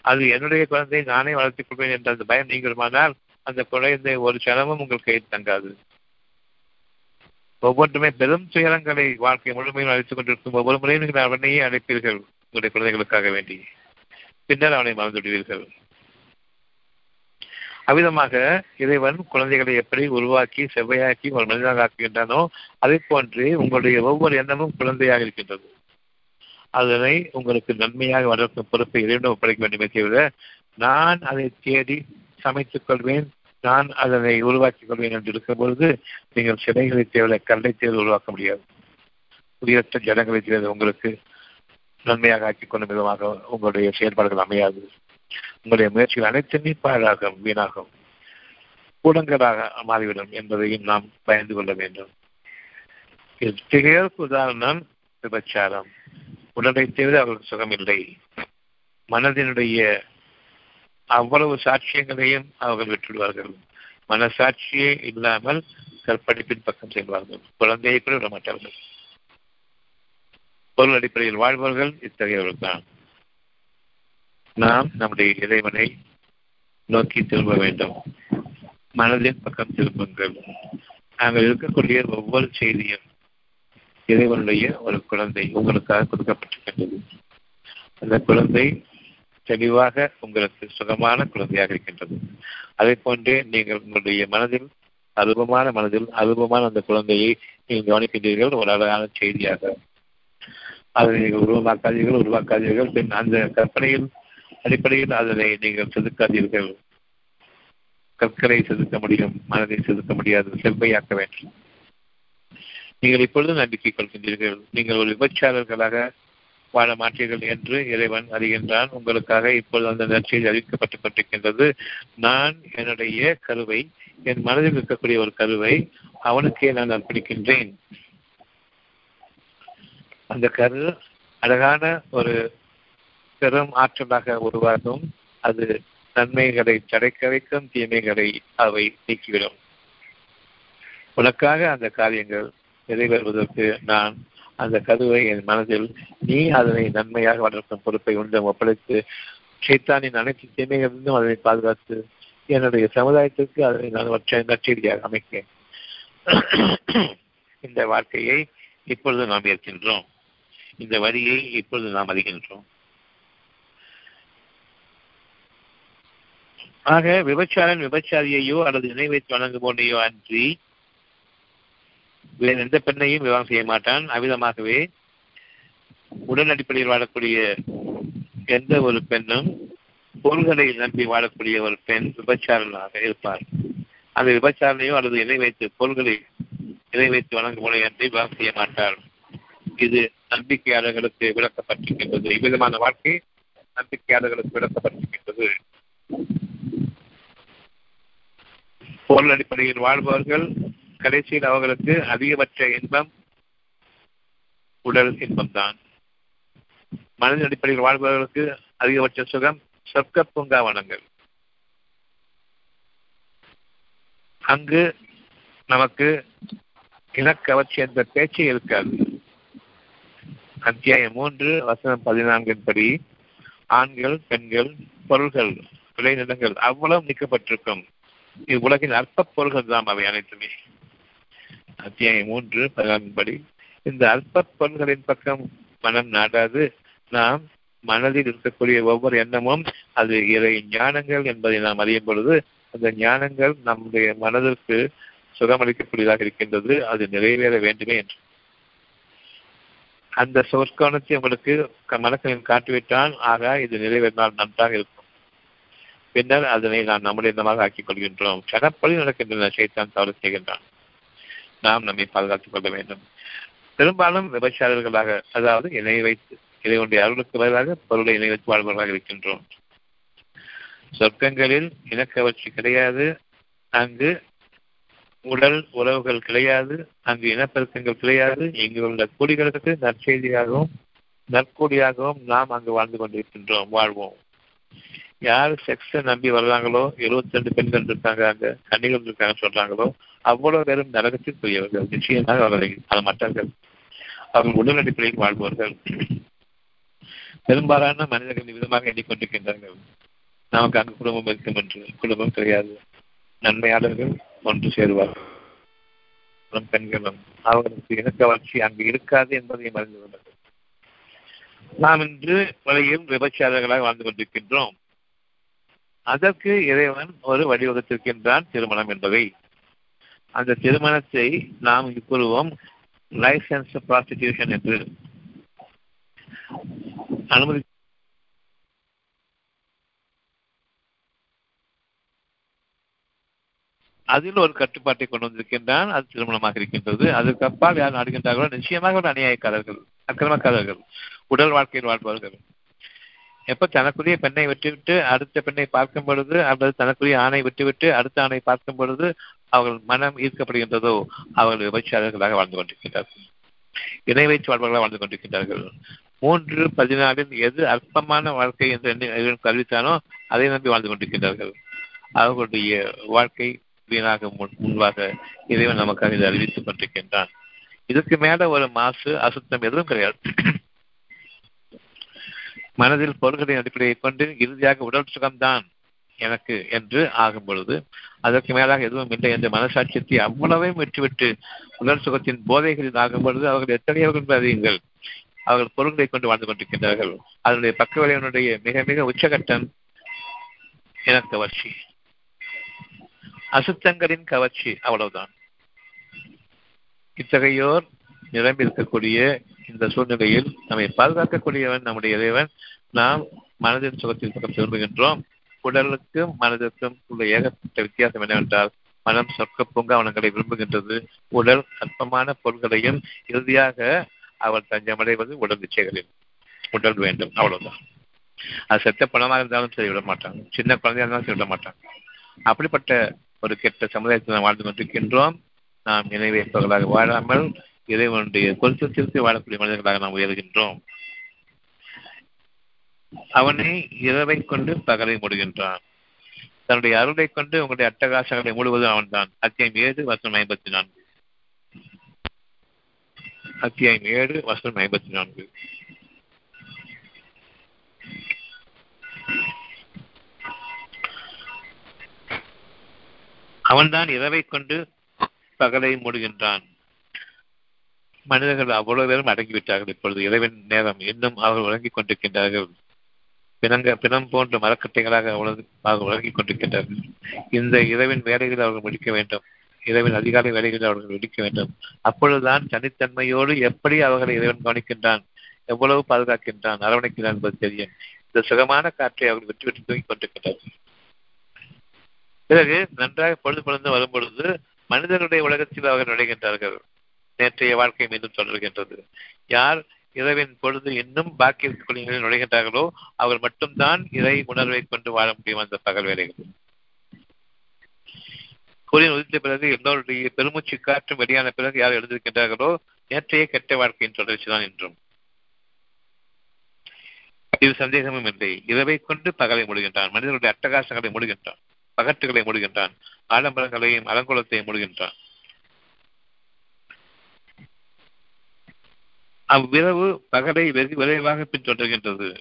அது என்னுடைய குழந்தையை நானே வளர்த்துக் கொள்வேன் என்ற அந்த பயம் நீங்களுமானால் அந்த குழந்தை ஒரு சனமும் உங்கள் கையில் தங்காது. ஒவ்வொன்றுமே பெரும் துயரங்களை வாழ்க்கை முழுமையும் அழைத்துக் கொண்டிருக்கும் ஒவ்வொரு முறையும் நீங்கள் அவனையே அழைப்பீர்கள் உங்களுடைய குழந்தைகளுக்காக வேண்டி. பின்னர் அவனை மறந்து விடுவீர்கள் அவ்விதமாக இறைவன் குழந்தைகளை எப்படி உருவாக்கி செவ்வையாக்கி ஒரு மனிதனாக ஆக்குகின்றானோ அதை போன்று உங்களுடைய ஒவ்வொரு எண்ணமும் குழந்தையாக இருக்கின்றது. அதனை உங்களுக்கு நன்மையாக வளர்க்கும் பொறுப்பை இறைவனம் ஒப்படைக்க வேண்டுமே தவிர நான் அதை தேடி சமைத்துக் கொள்வேன் நான் அதனை உருவாக்கிக் கொள்வேன் என்று இருக்கும் பொழுது நீங்கள் சிலைகளை தேவை கல்லை தேர்வு உருவாக்க முடியாது. உயர்த்த ஜனங்களை தேர்வு உங்களுக்கு நன்மையாக ஆக்கிக் கொள்ளும் விதமாக உங்களுடைய செயல்பாடுகள் அமையாது. உங்களுடைய முயற்சிகள் அனைத்துமே பாழாகும் வீணாகும். கூடங்களாக மாறிவிடும் என்பதையும் நாம் பயந்து கொள்ள வேண்டும். திகையற்கு உதாரணம் விபச்சாரம். உடலை தவிர அவர்களுக்கு சுகமில்லை. மனதினுடைய அவ்வளவு சாட்சியங்களையும் அவர்கள் விட்டுவிடுவார்கள். மனசாட்சியே இல்லாமல் கற்படிப்பின் பக்கம் செல்வார்கள். குழந்தையை கூட விட மாட்டார்கள் பொருள் அடிப்படையில் வாழ்பவர்கள் இத்தகையவர்கள் தான். நாம் நம்முடைய இறைவனை நோக்கி திரும்ப வேண்டும். மனதின் பக்கம் திரும்புங்கள். நாங்கள் இருக்கக்கூடிய ஒவ்வொரு செய்தியும் இறைவனுடைய ஒரு குழந்தை உங்களுக்காக கொடுக்கப்பட்டிருக்கின்றது. அந்த குழந்தை தெளிவாக உங்களுக்கு சுகமான குழந்தையாக இருக்கின்றது. அதே போன்றே நீங்கள் உங்களுடைய மனதில் அருபமான மனதில் அருபமான அந்த குழந்தையை நீங்கள் கவனிக்கின்றீர்கள். ஒரு அழகான செய்தியாக. அதை நீங்கள் உருவாக்காதீர்கள் உருவாக்காதீர்கள். பின் அந்த கற்பனையில் அடிப்படையில் அதனை நீங்கள் செதுக்காதீர்கள். கற்களை செதுக்க முடியும் மனதை செதுக்க முடியாது செவ்வையாக்க வேண்டும். நீங்கள் இப்பொழுது நம்பிக்கை கொள்கின்றீர்கள். நீங்கள் ஒரு விபச்சாரர்களாக வாழ மாட்டீர்கள் என்று இறைவன் அறிகின்றான். உங்களுக்காக இப்பொழுது அந்த நற்செய்தி அறிவிக்கப்பட்டுக் கொண்டிருக்கின்றது. நான் என்னுடைய கருவை என் மனதில் இருக்கக்கூடிய ஒரு கருவை அவனுக்கே நான் அர்ப்பணிக்கின்றேன். அந்த கரு அழகான ஒரு பெரும் ஆற்றலாக உருவாகும். அது நன்மைகளை தடைக்க வைக்கும் தீமைகளை அவை நீக்கிவிடும். உனக்காக அந்த காரியங்கள் நிறைவேறுவதற்கு நான் அந்த கருவை என் மனதில் நீ அதனை நன்மையாக வளர்க்கும் பொறுப்பை உண்டு ஒப்படைத்து சைத்தானின் அனைத்து தீமைகளிலிருந்தும் அதனை பாதுகாத்து என்னுடைய சமுதாயத்திற்கு அதனை நான் வற்ற நற்செய்தியாக அமைக்கிறேன். இந்த வாழ்க்கையை இப்பொழுது நாம் ஏற்கின்றோம். இந்த வரியை இப்பொழுது நாம் அறிகின்றோம். ஆக விபச்சாரன் விபச்சாரியையோ அல்லது இணை வைத்து வணங்குபோனையோ அன்றி வேறு எந்த பெண்ணையும் விவாகம் செய்ய மாட்டான். அவ்விதமாகவே உடல் அடிப்படையில் வாழக்கூடிய எந்த ஒரு பெண்ணும் பொருள்களை நம்பி வாழக்கூடிய ஒரு பெண் விபச்சாரனாக இருப்பார் அந்த விபச்சாரனையோ அல்லது இணை வைத்து பொருள்களை இணை வைத்து வணங்கும் முறை அன்றி விவாகம் செய்ய மாட்டார் இது நம்பிக்கையாளர்களுக்கு விளக்கப்பட்டிருக்கின்றது. இவ்விதமான வாழ்க்கை நம்பிக்கையாளர்களுக்கு விளக்கப்பட்டிருக்கின்றது. பொருள் அடிப்படையில் வாழ்பவர்கள் கடைசியில் அவர்களுக்கு அதிகபட்ச இன்பம் உடல் இன்பம்தான். மனதின் அடிப்படையில் வாழ்பவர்களுக்கு அதிகபட்ச சுகம் சொர்க்க பூங்காவனங்கள் அங்கு நமக்கு இனக்கவர்ச்சி என்ற பேச்சே இருக்காது. அத்தியாயம் மூன்று வசனம் பதினான்கின் படி ஆண்கள் பெண்கள் பொருள்கள் விளைநிலங்கள் அவ்வளவு நீக்கப்பட்டிருக்கும். இவ்வுலகின் அற்ப பொருள்கள் தான் அவை அனைத்துமே. அத்தியாயம் மூன்று பதினான்கின் இந்த அற்ப பொருள்களின் பக்கம் மனம் நாடாது. நாம் மனதில் இருக்கக்கூடிய ஒவ்வொரு எண்ணமும் அது இறை ஞானங்கள் என்பதை நாம் அறியும் பொழுது அந்த ஞானங்கள் நம்முடைய மனதிற்கு சுகமளிக்கக்கூடியதாக இருக்கின்றது. அது நிறைவேற வேண்டுமே என்று. அந்த சொற்கோணத்தை உங்களுக்கு மனக்கணில் காட்டிவிட்டான் ஆக இது நிறைவேறினால் நன்றாக இருக்கும். பின்னர் அதனை நாம் நம்முடைய ஆக்கிக் கொள்கின்றோம். சடப்படி நடக்கின்றன. சைத்தான் தவறு செய்கின்றான். நாம் நம்மை பாதுகாத்துக் கொள்ள வேண்டும். பெரும்பாலும் விபச்சாரர்களாக அதாவது இணை வைத்து இறைவனுடைய அருளுக்கு பதிலாக பொருளை இணை வைத்து வாழ்பவர்களாக இருக்கின்றோம். சொர்க்கங்களில் இனக்கவர்ச்சி கிடையாது. அங்கு உடல் உறவுகள் கிடையாது. அங்கு இனப்பெருக்கங்கள் கிடையாது. இங்கு உள்ள கூலிகளுக்கு நற்செய்தியாகவும் நற்கூலியாகவும் நாம் அங்கு வாழ்ந்து கொண்டிருக்கின்றோம். வாழ்வோம். யார் செக்ஸை நம்பி வர்றாங்களோ எழுபத்தி ரெண்டு பெண்கள் இருக்காங்க அங்க கண்ணிகள் இருக்காங்கன்னு சொல்றாங்களோ அவ்வளவு பேரும் நரகத்திற்குரியவர்கள் நிச்சயமாக அவர்களை அது மற்றவர்கள் அவர்கள் உடல் அடிப்படையில் வாழ்பவர்கள். பெரும்பாலான மனிதர்கள் விதமாக எண்ணிக்கொண்டிருக்கின்றார்கள். நமக்கு அங்கு குடும்பம் இருக்கும் என்று குடும்பம் கிடையாது. நன்மையாளர்கள் ஒன்று சேருவார்கள். பெண்களும் அவர்களுக்கு இணக்க வளர்ச்சி அங்கு இருக்காது என்பதை மறந்து கொண்டார்கள் நாம் இன்று வழியில் விபச்சாரர்களாக வாழ்ந்து கொண்டிருக்கின்றோம். அதற்கு இறைவன் ஒரு வழிவகுத்திருக்கின்றான் திருமணம் என்பதை. அந்த திருமணத்தை நாம் கூறுவோம் லைசன்ஸ் ப்ராஸ்டிடியூஷன் என்று. அனுமதி அதில் ஒரு கட்டுப்பாட்டை கொண்டு வந்திருக்கின்றான் அது திருமணமாக இருக்கின்றது. அதற்கு அப்பால் யார் நாடுகின்றார்களோ நிச்சயமாக ஒரு அநியாயக்காரர்கள் அக்கிரமக்காரர்கள் உடல் வாழ்க்கையில் வாழ்பவர்கள். எப்ப தனக்குரிய பெண்ணை விட்டுவிட்டு அடுத்த பெண்ணை பார்க்கும் பொழுது அல்லது தனக்குரிய ஆணை விட்டுவிட்டு அடுத்த ஆணை பார்க்கும் பொழுது அவர்கள் மனம் ஈர்க்கப்படுகின்றதோ அவர்கள் விபச்சாரர்களாக வாழ்ந்து கொண்டிருக்கின்றார்கள். இணை வைத்து வாழ்வர்களாக வாழ்ந்து கொண்டிருக்கின்றார்கள். மூன்று பதினாலில் எது அற்பமான வாழ்க்கை என்று கருவித்தானோ அதை நம்பி வாழ்ந்து கொண்டிருக்கின்றார்கள். அவர்களுடைய வாழ்க்கை வீணாக முன்பாக இறைவன் நமக்காக இதை அறிவித்துக் கொண்டிருக்கின்றான். இதுக்கு மேல ஒரு மாசு அசுத்தம் எதுவும் கிடையாது. மனதில் பொருள்களின் அடிப்படையை கொண்டு இறுதியாக உடல் சுகம்தான் எனக்கு என்று ஆகும் பொழுது அதற்கு மேலாக எதுவும் இல்லை என்ற மனசாட்சியத்தை அவ்வளவையும் விட்டுவிட்டு உடல் சுகத்தின் போதைகளில் ஆகும் பொழுது அவர்கள் எத்தனையவர்கள் அறியுங்கள். அவர்கள் பொருள்களை கொண்டு வாழ்ந்து கொண்டிருக்கின்றார்கள். அதனுடைய பக்க விளைவனுடைய மிக மிக உச்சகட்டம் இனக்கவர்ச்சி அசுத்தங்களின் கவர்ச்சி அவ்வளவுதான். இத்தகையோர் நிரம்பி இருக்கக்கூடிய இந்த சூழ்நிலையில் நம்மை பாதுகாக்கக்கூடியவன் நம்முடைய இறைவன். நாம் மனதின் சுகத்தில் பக்கம் திரும்புகின்றோம். உடலுக்கும் மனதிற்கும் உள்ள ஏகப்பட்ட வித்தியாசம் என்னவென்றால் மனம் சொர்க்க பூங்காவனங்களை விரும்புகின்றது. உடல் அற்பமான பொருள்களையும் இறுதியாக அவள் தஞ்சமடைவது உடல் நிச்சயங்களில். உடல் வேண்டும் அவ்வளவுதான். அது செத்த பணமாக இருந்தாலும் சரி விட மாட்டாங்க. சின்ன குழந்தையா இருந்தாலும் சரி விட மாட்டாங்க. அப்படிப்பட்ட ஒரு கெட்ட சமுதாயத்தில் நாம் வாழ்ந்து கொண்டிருக்கின்றோம். நாம் நினைவேற்பவர்களாக வாழாமல் இறைவனுடைய பொருத்தத்திற்கு வாழக்கூடிய மனிதர்களாக நாம் உயர்கின்றோம். அவனை இரவை கொண்டு பகலை மூடுகின்றான். தன்னுடைய அருளை கொண்டு உங்களுடைய அட்டகாசங்களை மூடுவதும் அவன்தான். அத்தியாயம் ஏழு வசனம் ஐம்பத்தி நான்கு. அத்தியாயம் ஏழு வசனம் ஐம்பத்தி நான்கு. அவன்தான் இரவை கொண்டு பகலை மூடுகின்றான். மனிதர்கள் அவ்வளவு பேரும் அடங்கிவிட்டார்கள். இப்பொழுது இறைவன் நேரம் இன்னும் அவர்கள் உறங்கிக் கொண்டிருக்கின்றார்கள். பிணங்க பிணம் போன்ற மரக்கட்டைகளாக அவர்கள் உறங்கிக் கொண்டிருக்கின்றார்கள். இந்த இரவின் வேலைகளை அவர்கள் முடிக்க வேண்டும். இரவின் அதிகாலை வேலைகளை அவர்கள் முடிக்க வேண்டும். அப்பொழுதுதான் தனித்தன்மையோடு எப்படி அவர்களை இறைவன் கவனிக்கின்றான்? எவ்வளவு பாதுகாக்கின்றான்? அரவணைக்கிறான் என்பது தெரியும். இந்த சுகமான காற்றை அவர்கள் விட்டு விட்டு தூங்கிக் கொண்டிருக்கின்றார்கள். பிறகு நன்றாக பொழுது பொழுது வரும் பொழுது மனிதர்களுடைய உலகத்தில் அவர்கள் நுழைகின்றார்கள். நேற்றைய வாழ்க்கை மீண்டும் தொடர்கின்றது. யார் இரவின் பொழுது இன்னும் பாக்கி குழிகளில் நுழைகின்றார்களோ அவர் மட்டும்தான் இறை உணர்வை கொண்டு வாழ முடியும் அந்த பகல் வேலைகள் சூரியன் உதித்த பிறகு எல்லோருடைய பெருமூச்சு காற்றும் வெளியான பிறகு யார் எழுந்திருக்கின்றார்களோ நேற்றைய கெட்ட வாழ்க்கையின் தொடர்ச்சி தான் என்றும் இது சந்தேகமும் இல்லை. இரவை கொண்டு பகலை மூடுகின்றான். மனிதர்களுடைய அட்டகாசங்களை மூடுகின்றான். பகட்டுகளை மூடுகின்றான். ஆடம்பரங்களையும் அலங்கோலத்தையும் மூடுகின்றான். அவ்விரவு பகலை வெகு விரைவாக பின்தொடர்கின்றது.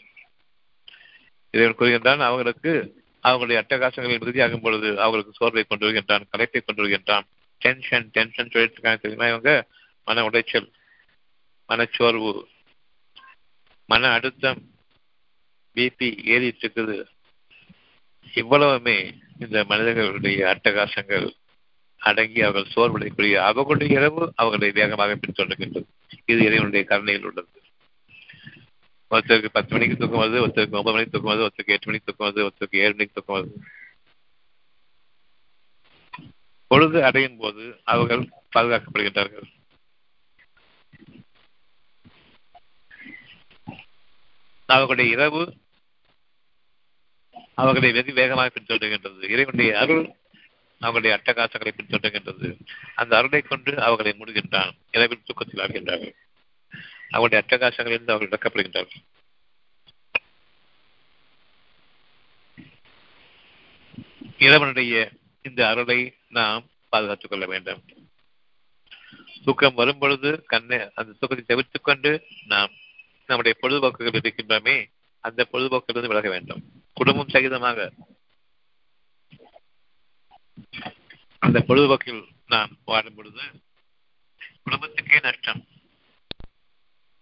இறைவன் கூறுகின்றான் அவர்களுக்கு அவங்களுடைய அட்டகாசங்களில் உறுதியாகும் பொழுது அவர்களுக்கு சோர்வை கொண்டு வருகின்றான் கலைப்பை கொண்டு வருகின்றான். டென்ஷன் டென்ஷன் சொல்லிட்டு தெரியுமா இவங்க? மன உடைச்சல் மனச்சோர்வு மன அழுத்தம் பிபி ஏறிட்டு இருக்குது. இவ்வளவுமே இந்த மனிதர்களுடைய அட்டகாசங்கள் அடங்கி அவர்கள் சோர்வடைக்கூடிய அவர்களுடைய இரவு அவர்களை வேகமாக பின்தொடர்கின்றது. இது இறைவனுடைய கருணையில் உள்ளது. ஒருத்தருக்கு பத்து மணிக்கு தூக்கம் வருது ஒருத்தருக்கு ஒன்பது மணிக்கு தூக்கம் வருது ஒருத்தருக்கு எட்டு மணிக்கு தூக்கம் வருது ஒருத்தருக்கு ஏழு மணிக்கு தூக்கம் வருது. பொழுது அடையும் போது அவர்கள் பாதுகாக்கப்படுகின்றார்கள். அவர்களுடைய இரவு அவர்களை வெகு வேகமாக பின்தொடர்கின்றது. இறைவனுடைய அருள் அவர்களுடைய அட்டகாசங்களை பின்தொடர்கின்றது. அந்த அருளை கொண்டு அவர்களை மூடுகின்றான். இரவில் தூக்கத்தில் ஆகின்றார்கள் அவருடைய அட்டகாசங்களிலிருந்து அவர்கள் இழக்கப்படுகின்றார்கள் இறைவனுடைய இந்த அருளை நாம் பாதுகாத்துக் கொள்ள வேண்டும். தூக்கம் வரும் பொழுது கண்ணை அந்த தூக்கத்தை தவிர்த்துக் கொண்டு நாம் நம்முடைய பொழுதுபோக்குகள் இருக்கின்றோமே அந்த பொழுதுபோக்கிலிருந்து விலக வேண்டும். குடும்பம் சகிதமாக அந்த பொழுதுபோக்கில் நாம் வாடும் பொழுது குடும்பத்துக்கே நஷ்டம்.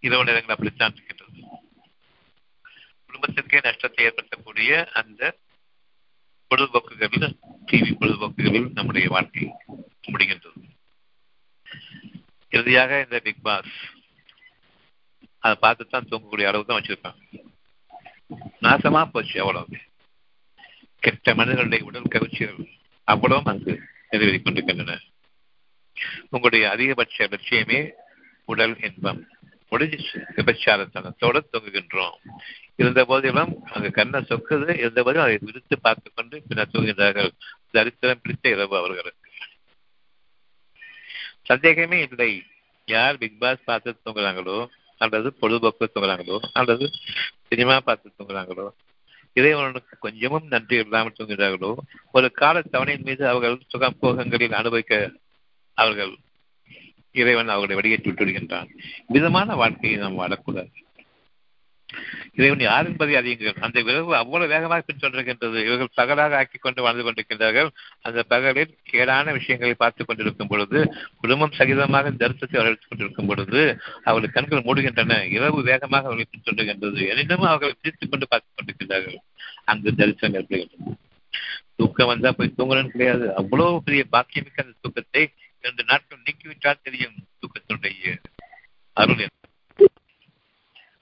இரவு நேரங்கள் அப்படித்தான் இருக்கின்றது. குடும்பத்திற்கே நஷ்டத்தை ஏற்படுத்தக்கூடிய அந்த பொழுதுபோக்குகளில் டிவி பொழுதுபோக்குகளில் நம்முடைய வாழ்க்கை முடிகின்றது. இறுதியாக இந்த பிக் பாஸ் அதை பார்த்து தான் தூங்கக்கூடிய அளவு தான் வச்சிருக்காங்க. நாசமா போச்சு அவ்வளவு. கெட்ட மனிதர்களுடைய உடல் கவிச்சியல் அவ்வளவும் அங்கு நிறைவேறி கொண்டிருக்கின்றன. உங்களுடைய அதிகபட்ச லட்சியமே உடல் இன்பம். முடிஞ்சிச்சு. விபச்சாரத்தனத்தோடு தொங்குகின்றோம். இருந்த போதிலும் அங்கு கண்ணை சொக்குது. இருந்த போதிலும் அதை விரித்து பார்த்து கொண்டு பின்னர் தூங்குகின்றார்கள். தரித்திரம் பிடித்த இரவு அவர்களுக்கு. சந்தேகமே இல்லை. யார் பிக் பாஸ் பார்த்து தூங்குறாங்களோ அல்லது பொழுதுபோக்கு தூங்குறாங்களோ அல்லது சினிமா பார்த்து தூங்குறாங்களோ இறைவனுக்கு கொஞ்சமும் நன்றி இல்லாமல் தூங்குகிறார்களோ ஒரு கால தவணையின் மீது அவர்கள் சுகம் போகங்களில் அனுபவிக்க அவர்கள் இறைவன் அவர்களை வெளியேற்றி விட்டு விடுகின்றான். விதமான வாழ்க்கையை நாம் வாழக்கூடாது. இறைவன் யார் என்பதை அறியுங்கள்? அந்த விரைவு அவ்வளவு வேகமாக பின்தொடர்கின்றது இவர்கள் பகலாக ஆக்கி கொண்டு வாழ்ந்து கொண்டிருக்கின்றார்கள். அந்த பகலில் கேடான விஷயங்களை பார்த்துக் கொண்டிருக்கும் பொழுது குடும்பம் சகிதமாக தரிசனத்தை வரவேற்றுக் கொண்டிருக்கும் பொழுது அவர்கள் கண்கள் மூடுகின்றன. இரவு வேகமாக அவர்களை பின்தொடர்கின்றது எனினும் அவர்கள் பிரித்துக் கொண்டு பார்த்துக் கொண்டிருக்கின்றார்கள். அங்கு தரிசனம் ஏற்படுகின்றன தூக்கம் வந்தா போய் தூங்கணும்னு கிடையாது. அவ்வளவு பெரிய பாக்கியமிக்க அந்த தூக்கத்தை இரண்டு நாட்கள் நீக்கிவிட்டால் தெரியும் தூக்கத்தினுடைய அருள்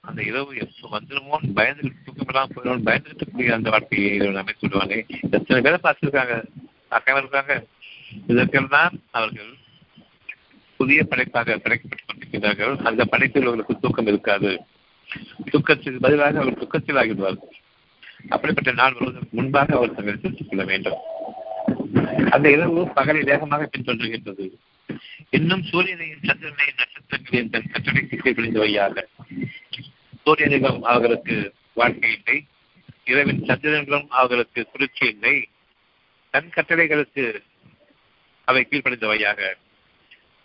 அந்த இரவு எப்போ வந்துடுமோ பயந்து தூக்கமெல்லாம் போயிடும் பயந்துகிட்டு கூடிய அந்த வாழ்க்கையை அமைத்து சொல்லுவாங்க எத்தனை பேரை பார்த்துருக்காங்க. பார்க்காம இருக்காங்க. இதற்கெல்லாம் அவர்கள் புதிய படைப்பாக படைக்கப்பட்டுக் கொண்டிருக்கிறார்கள். அந்த படைப்பில் அவர்களுக்கு தூக்கம் இருக்காது. தூக்கத்துக்கு பதிலாக அவர்கள் துக்கத்தில் ஆகிடுவார்கள் அப்படிப்பட்ட நாள் வருவதற்கு முன்பாக அவர் தங்களை செலுத்திக் கொள்ள வேண்டும். அந்த இரவு பகலை வேகமாக பின்தொன்றுகின்றது இன்னும் சூரியனையும் சந்திரனையும் நட்சத்திரங்களையும் தன் கட்டளைக்கு கீழ்பிடிந்து வையாக சூரியனிலும் அவர்களுக்கு வாழ்க்கை இல்லை. இரவின் சந்திரன்களும் அவர்களுக்கு குளிர்ச்சி இல்லை. தன் கட்டளைகளுக்கு அவை கீழ்ப்படைந்தவையாக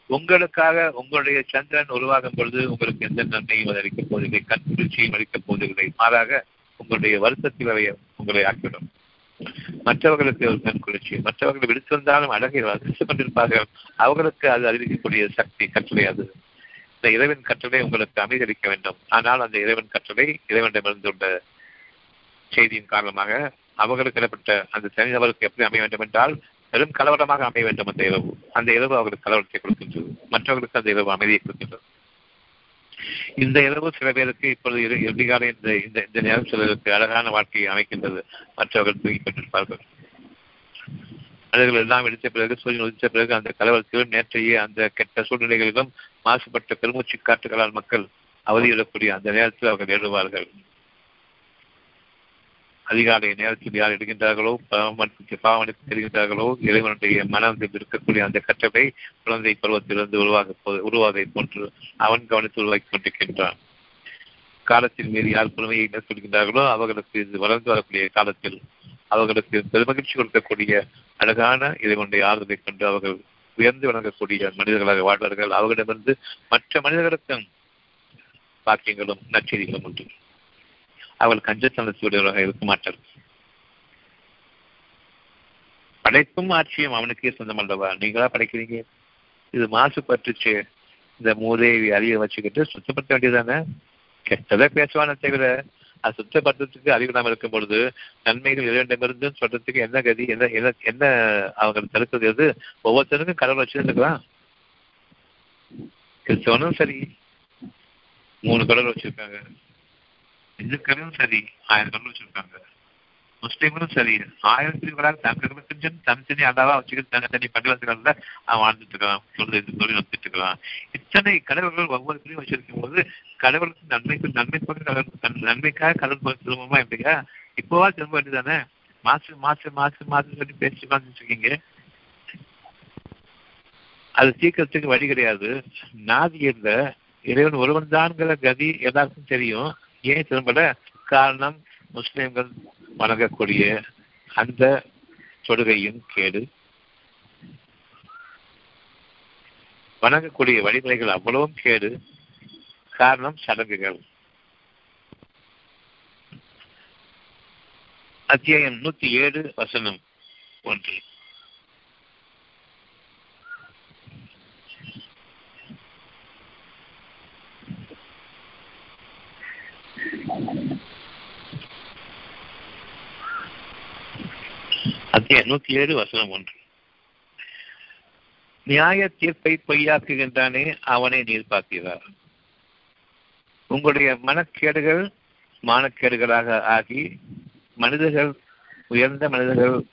உங்களுக்காக உங்களுடைய சந்திரன் உருவாகும் பொழுது உங்களுக்கு எந்த நன்மையும் அளிக்கப் போவதில்லை கண் குளிர்ச்சியும் அளிக்கப் போவதில்லை. மாறாக உங்களுடைய வருத்தத்தில் அவை உங்களை ஆக்கிவிடும். மற்றவர்களுக்கு ஒரு பெண் குளிர்ச்சி. மற்றவர்கள் விடுத்திருந்தாலும் அழகை ரசித்துக் கொண்டிருப்பார்கள் அவர்களுக்கு அது அறிவிக்கக்கூடிய சக்தி கட்டளை அது. இந்த இறைவன் கட்டளை உங்களுக்கு அமைதியளிக்க வேண்டும். ஆனால் அந்த இறைவன் கட்டளை இறைவனிடமிருந்துள்ள செய்தியின் காரணமாக அவர்களுக்கு இடப்பட்ட அந்த தனிநபருக்கு எப்படி அமைய வேண்டும் என்றால் பெரும் கலவரமாக அமைய வேண்டும் அந்த இரவு. அந்த இரவு அவர்களுக்கு கலவரத்தை கொடுக்கின்றது. மற்றவர்களுக்கு அந்த இரவு அமைதியை கொடுக்கின்றது. இந்த இரவு சில பேருக்கு இப்பொழுது எதிர்கால இந்த இந்த இந்த நேரம் சிலருக்கு அழகான வாழ்க்கையை அமைக்கின்றது. மற்றவர்கள் தூங்கிக் கொண்டிருப்பார்கள் மனிதர்கள் எல்லாம் எடுத்த பிறகு சூரியன் உதித்த பிறகு அந்த கலவரத்திலும் நேற்றைய அந்த கெட்ட சூழ்நிலைகளிலும் மாசுபட்ட பெருமூச்சு காற்றுகளால் மக்கள் அவதியிடக்கூடிய அந்த நேரத்தில் அவர்கள் எழுவார்கள். அதிகாலை நேரத்தில் யார் எடுக்கின்றார்களோ பாவமனுக்கு பாவமனுக்கு தெரிகின்றார்களோ இறைவனுடைய மனம் இருக்கக்கூடிய அந்த கட்டளை குழந்தை பருவத்திலிருந்து உருவாக உருவாதை போன்று அவன் கவனித்து உருவாக்கி கொண்டிருக்கின்றான். காலத்தின் மீது யார் புலமையை மேற்கொள்கின்றார்களோ அவர்களுக்கு இது வளர்ந்து வரக்கூடிய காலத்தில் அவர்களுக்கு பெருமகிழ்ச்சி கொடுக்கக்கூடிய அழகான இறைவனுடைய ஆறுதலை கொண்டு அவர்கள் உயர்ந்து வழங்கக்கூடிய மனிதர்களாக வாழ்வார்கள். அவர்களிடமிருந்து மற்ற மனிதர்களுக்கும் பாக்கியங்களும் நச்செய்திகளும் உண்டு. அவள் கஞ்சத்தனத்துடையவராக இருக்க மாட்டார் படைப்பும் ஆட்சியும் அவனுக்கே சொந்தம் அல்லவா நீங்களா படைக்கிறீங்க? இது மாசுபட்டுச்சு இந்த மூதேவி அறிவை வச்சுக்கிட்டு சுத்தப்படுத்த வேண்டியதானே கெட்டதை பேசுவானே தவிர அது சுத்தப்படுத்துறதுக்கு அறிவிடாமல் இருக்கும் பொழுது நன்மைகள் இரண்டிடமிருந்து சொல்றதுக்கு என்ன கதி என்ன என்ன என்ன அவங்க தடுக்கிறது எது? ஒவ்வொருத்தருக்கும் கடவுள் வச்சிருந்துக்கலாம் கிறிஸ்தவனும் சரி. மூணு கடவுள் வச்சிருக்காங்க. இந்துக்களும் சரி ஆயிரம் கடவுள் வச்சிருக்காங்க. முஸ்லீம்களும் சரி ஆயிரம் பிரிவுகளாக தங்களுக்கு தனித்தனி அண்டாவா வச்சுக்கிட்டு தனித்தனி பண்டிகர்கள்ல அவன் வாழ்ந்துட்டு இருக்கான் தொழில் தொழில் வந்துட்டு இத்தனை கடவுள்கள் ஒவ்வொரு பிரிவு வச்சிருக்கும் போது கடவுளுக்கு நன்மைக்கு நன்மை நன்மைக்காக கடவுள் திரும்பமா எப்படியா? இப்போவா திரும்ப வேண்டியதானே மாசு மாசு மாசு மாசு சொல்லி பேசி உட்காந்துட்டு இருக்கீங்க. அது சீக்கிரத்துக்கு வழி கிடையாது. நாதியல்ல இறைவன் ஒருவன் தான்கிற கதி எல்லாருக்கும் தெரியும். ஏன் திரும்பல? காரணம் முஸ்லிம்கள் வணங்கக்கூடிய அந்த தொடுகையும் கேடு. வணங்கக்கூடிய வழிமுறைகள் அவ்வளவும் கேடு. காரணம் சடங்குகள். அத்தியாயம் நூத்தி ஏழு வசனம் ஒன்று. அத்தியாயம் நூத்தி ஏழு வசனம் ஒன்று. நியாய தீர்ப்பை பொய்யாக்குகின்றானே அவனை நீர் பார்க்கிறார். உங்களுடைய மனக்கேடுகள் மானக்கேடுகளாக ஆகி மனிதர்கள் உயர்ந்த மனிதர்கள்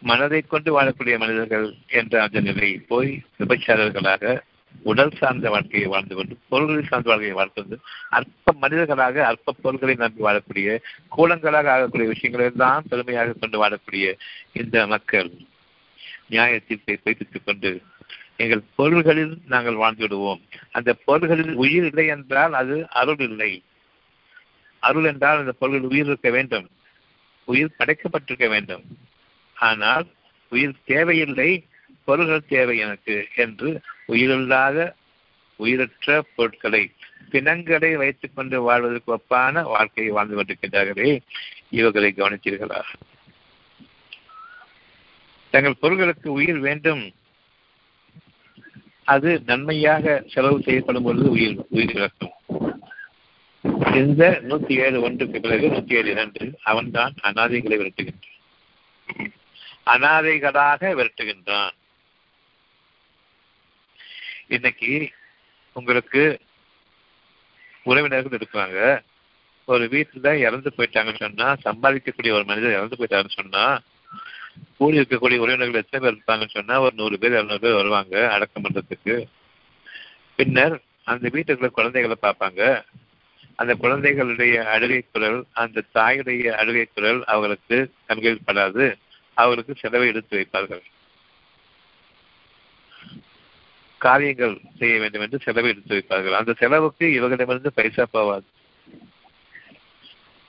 மனதை கொண்டு வாழக்கூடிய மனிதர்கள் என்ற அந்த நிலை போய் விபச்சாரர்களாக உடல் சார்ந்த வாழ்க்கையை வாழ்ந்து கொண்டு பொருள்கள் சார்ந்த வாழ்க்கையை வாழ்ந்து கொண்டு அற்ப மனிதர்களாக அற்ப பொருள்களை நம்பி வாழக்கூடிய கூலங்களாக ஆகக்கூடிய விஷயங்களை தான் பெருமையாக கொண்டு வாழக்கூடிய இந்த மக்கள் நியாய தீர்ப்பை பொய்ப்பித்துக் கொண்டு எங்கள் பொருள்களில் நாங்கள் வாழ்ந்து விடுவோம். அந்த பொருள்களில் உயிர் இல்லை என்றால் அது அருள் இல்லை. அருள் என்றால் அந்த பொருள்கள் உயிர் இருக்க வேண்டும். உயிர் படைக்கப்பட்டிருக்க வேண்டும். ஆனால் உயிர் தேவையில்லை பொருள்கள் தேவை எனக்கு என்று உயிரில்லாத உயிரற்ற பொருட்களை பிணங்களை வைத்துக் கொண்டு வாழ்வதற்கு ஒப்பான வாழ்க்கையை வாழ்ந்து கொண்டிருக்கின்றார்களே இவர்களை கவனித்தீர்களா? தங்கள் பொருள்களுக்கு உயிர் வேண்டும். அது நன்மையாக செலவு செய்யப்படும் பொழுது உயிர் உயிர் இழக்கும். இந்த நூத்தி ஏழு ஒன்றுக்கு பிறகு நூத்தி ஏழு இரண்டு அவன்தான் அனாதைகளை விரட்டுகின்றான். அனாதைகளாக விரட்டுகின்றான். இன்னைக்கு உங்களுக்கு உறவினர்கள் இருக்காங்க. ஒரு வீட்டுல இறந்து போயிட்டாங்கன்னு சொன்னா சம்பாதிக்கக்கூடிய ஒரு மனிதர் இறந்து போயிட்டாருன்னு சொன்னா கூடி இருக்கக்கூடிய உறவினர்கள் எத்தனை பேர் இருப்பாங்கன்னு சொன்னா ஒரு நூறு பேர் இரநூறு பேர் வருவாங்க அடக்கம் பண்றதுக்கு. பின்னர் அந்த வீட்டுக்குள்ள குழந்தைகளை பார்ப்பாங்க. அந்த குழந்தைகளுடைய அழுகை குரல் அந்த தாயுடைய அழுகை குரல் அவர்களுக்கு கண்களில் படாது. அவர்களுக்கு செலவை எடுத்து வைப்பார்கள். காரியங்கள் செய்ய வேண்டும் என்று செலவை எடுத்து வைப்பார்கள். அந்த செலவுக்கு இவர்களிடமிருந்து பைசா போவாது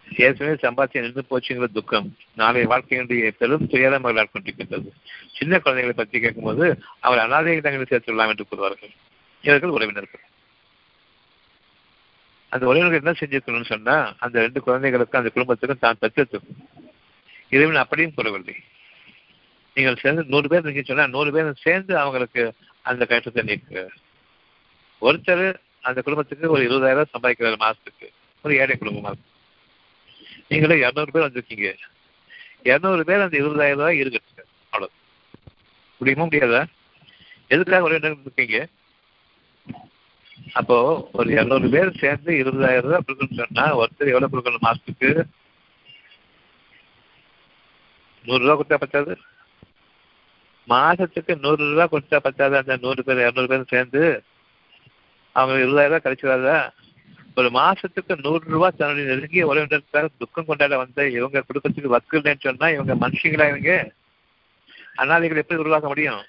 ஏற்கனவே சம்பாத்தியம் நின்று போச்சுங்கிற துக்கம் நாளை வாழ்க்கையினுடைய பெரும் துயரம் அவர்கள் கொண்டிருக்கின்றது. சின்ன குழந்தைகளை பற்றி கேட்கும்போது அவர் அனாதை இடங்களில் சேர்த்துள்ளலாம் என்று கூறுவார்கள். இவர்கள் உறவினர்கள். அந்த உறவினர்கள் என்ன செஞ்சிருக்கணும்னு சொன்னா அந்த ரெண்டு குழந்தைகளுக்கும் அந்த குடும்பத்துக்கும் தான் பெற்றிருக்கும் இறைவன் அப்படியும் கூறவில்லை. நீங்கள் சேர்ந்து நூறு பேர் நீங்க சொன்னா நூறு பேர் சேர்ந்து அவங்களுக்கு அந்த கஷ்டத்தை நீக்கு. ஒருத்தர் அந்த குடும்பத்துக்கு ஒரு இருபதாயிரம் சம்பாதிக்கிறார் மாசத்துக்கு. ஒரு ஏழை குடும்பமா இருக்கும் நீங்களே இரநூறு பேர் வந்திருக்கீங்க. இரநூறு பேர் அந்த இருபதாயிரம் ரூபாய் இருக்கட்டுங்க அவ்வளவு. முடியுமா முடியாதா? எதுக்காக ஒரு இருக்கீங்க அப்போ ஒரு இரநூறு பேர் சேர்ந்து இருபதாயிரம் ரூபாய் கொடுக்கணும்னு சொன்னா ஒருத்தர் எவ்வளவு கொடுக்கணும் மாசத்துக்கு? நூறு ரூபா கொடுத்தா பத்தாது. மாசத்துக்கு நூறு ரூபா கொடுத்தா பத்தாது? அந்த நூறு பேர் இரநூறு பேரும் சேர்ந்து அவங்க இருபதாயிரம் ரூபாய் கிடைச்சிடாதா ஒரு மாசத்துக்கு நூறு ரூபாய் தன்னுடைய நெருங்கிய உறவினருக்காக துக்கம் கொண்டாட வந்த இவங்க குடும்பத்துக்கு வக்கு சொன்னா இவங்க மனுஷங்களா இவங்க? அனாதைகள் எப்படி உருவாக்க முடியும்?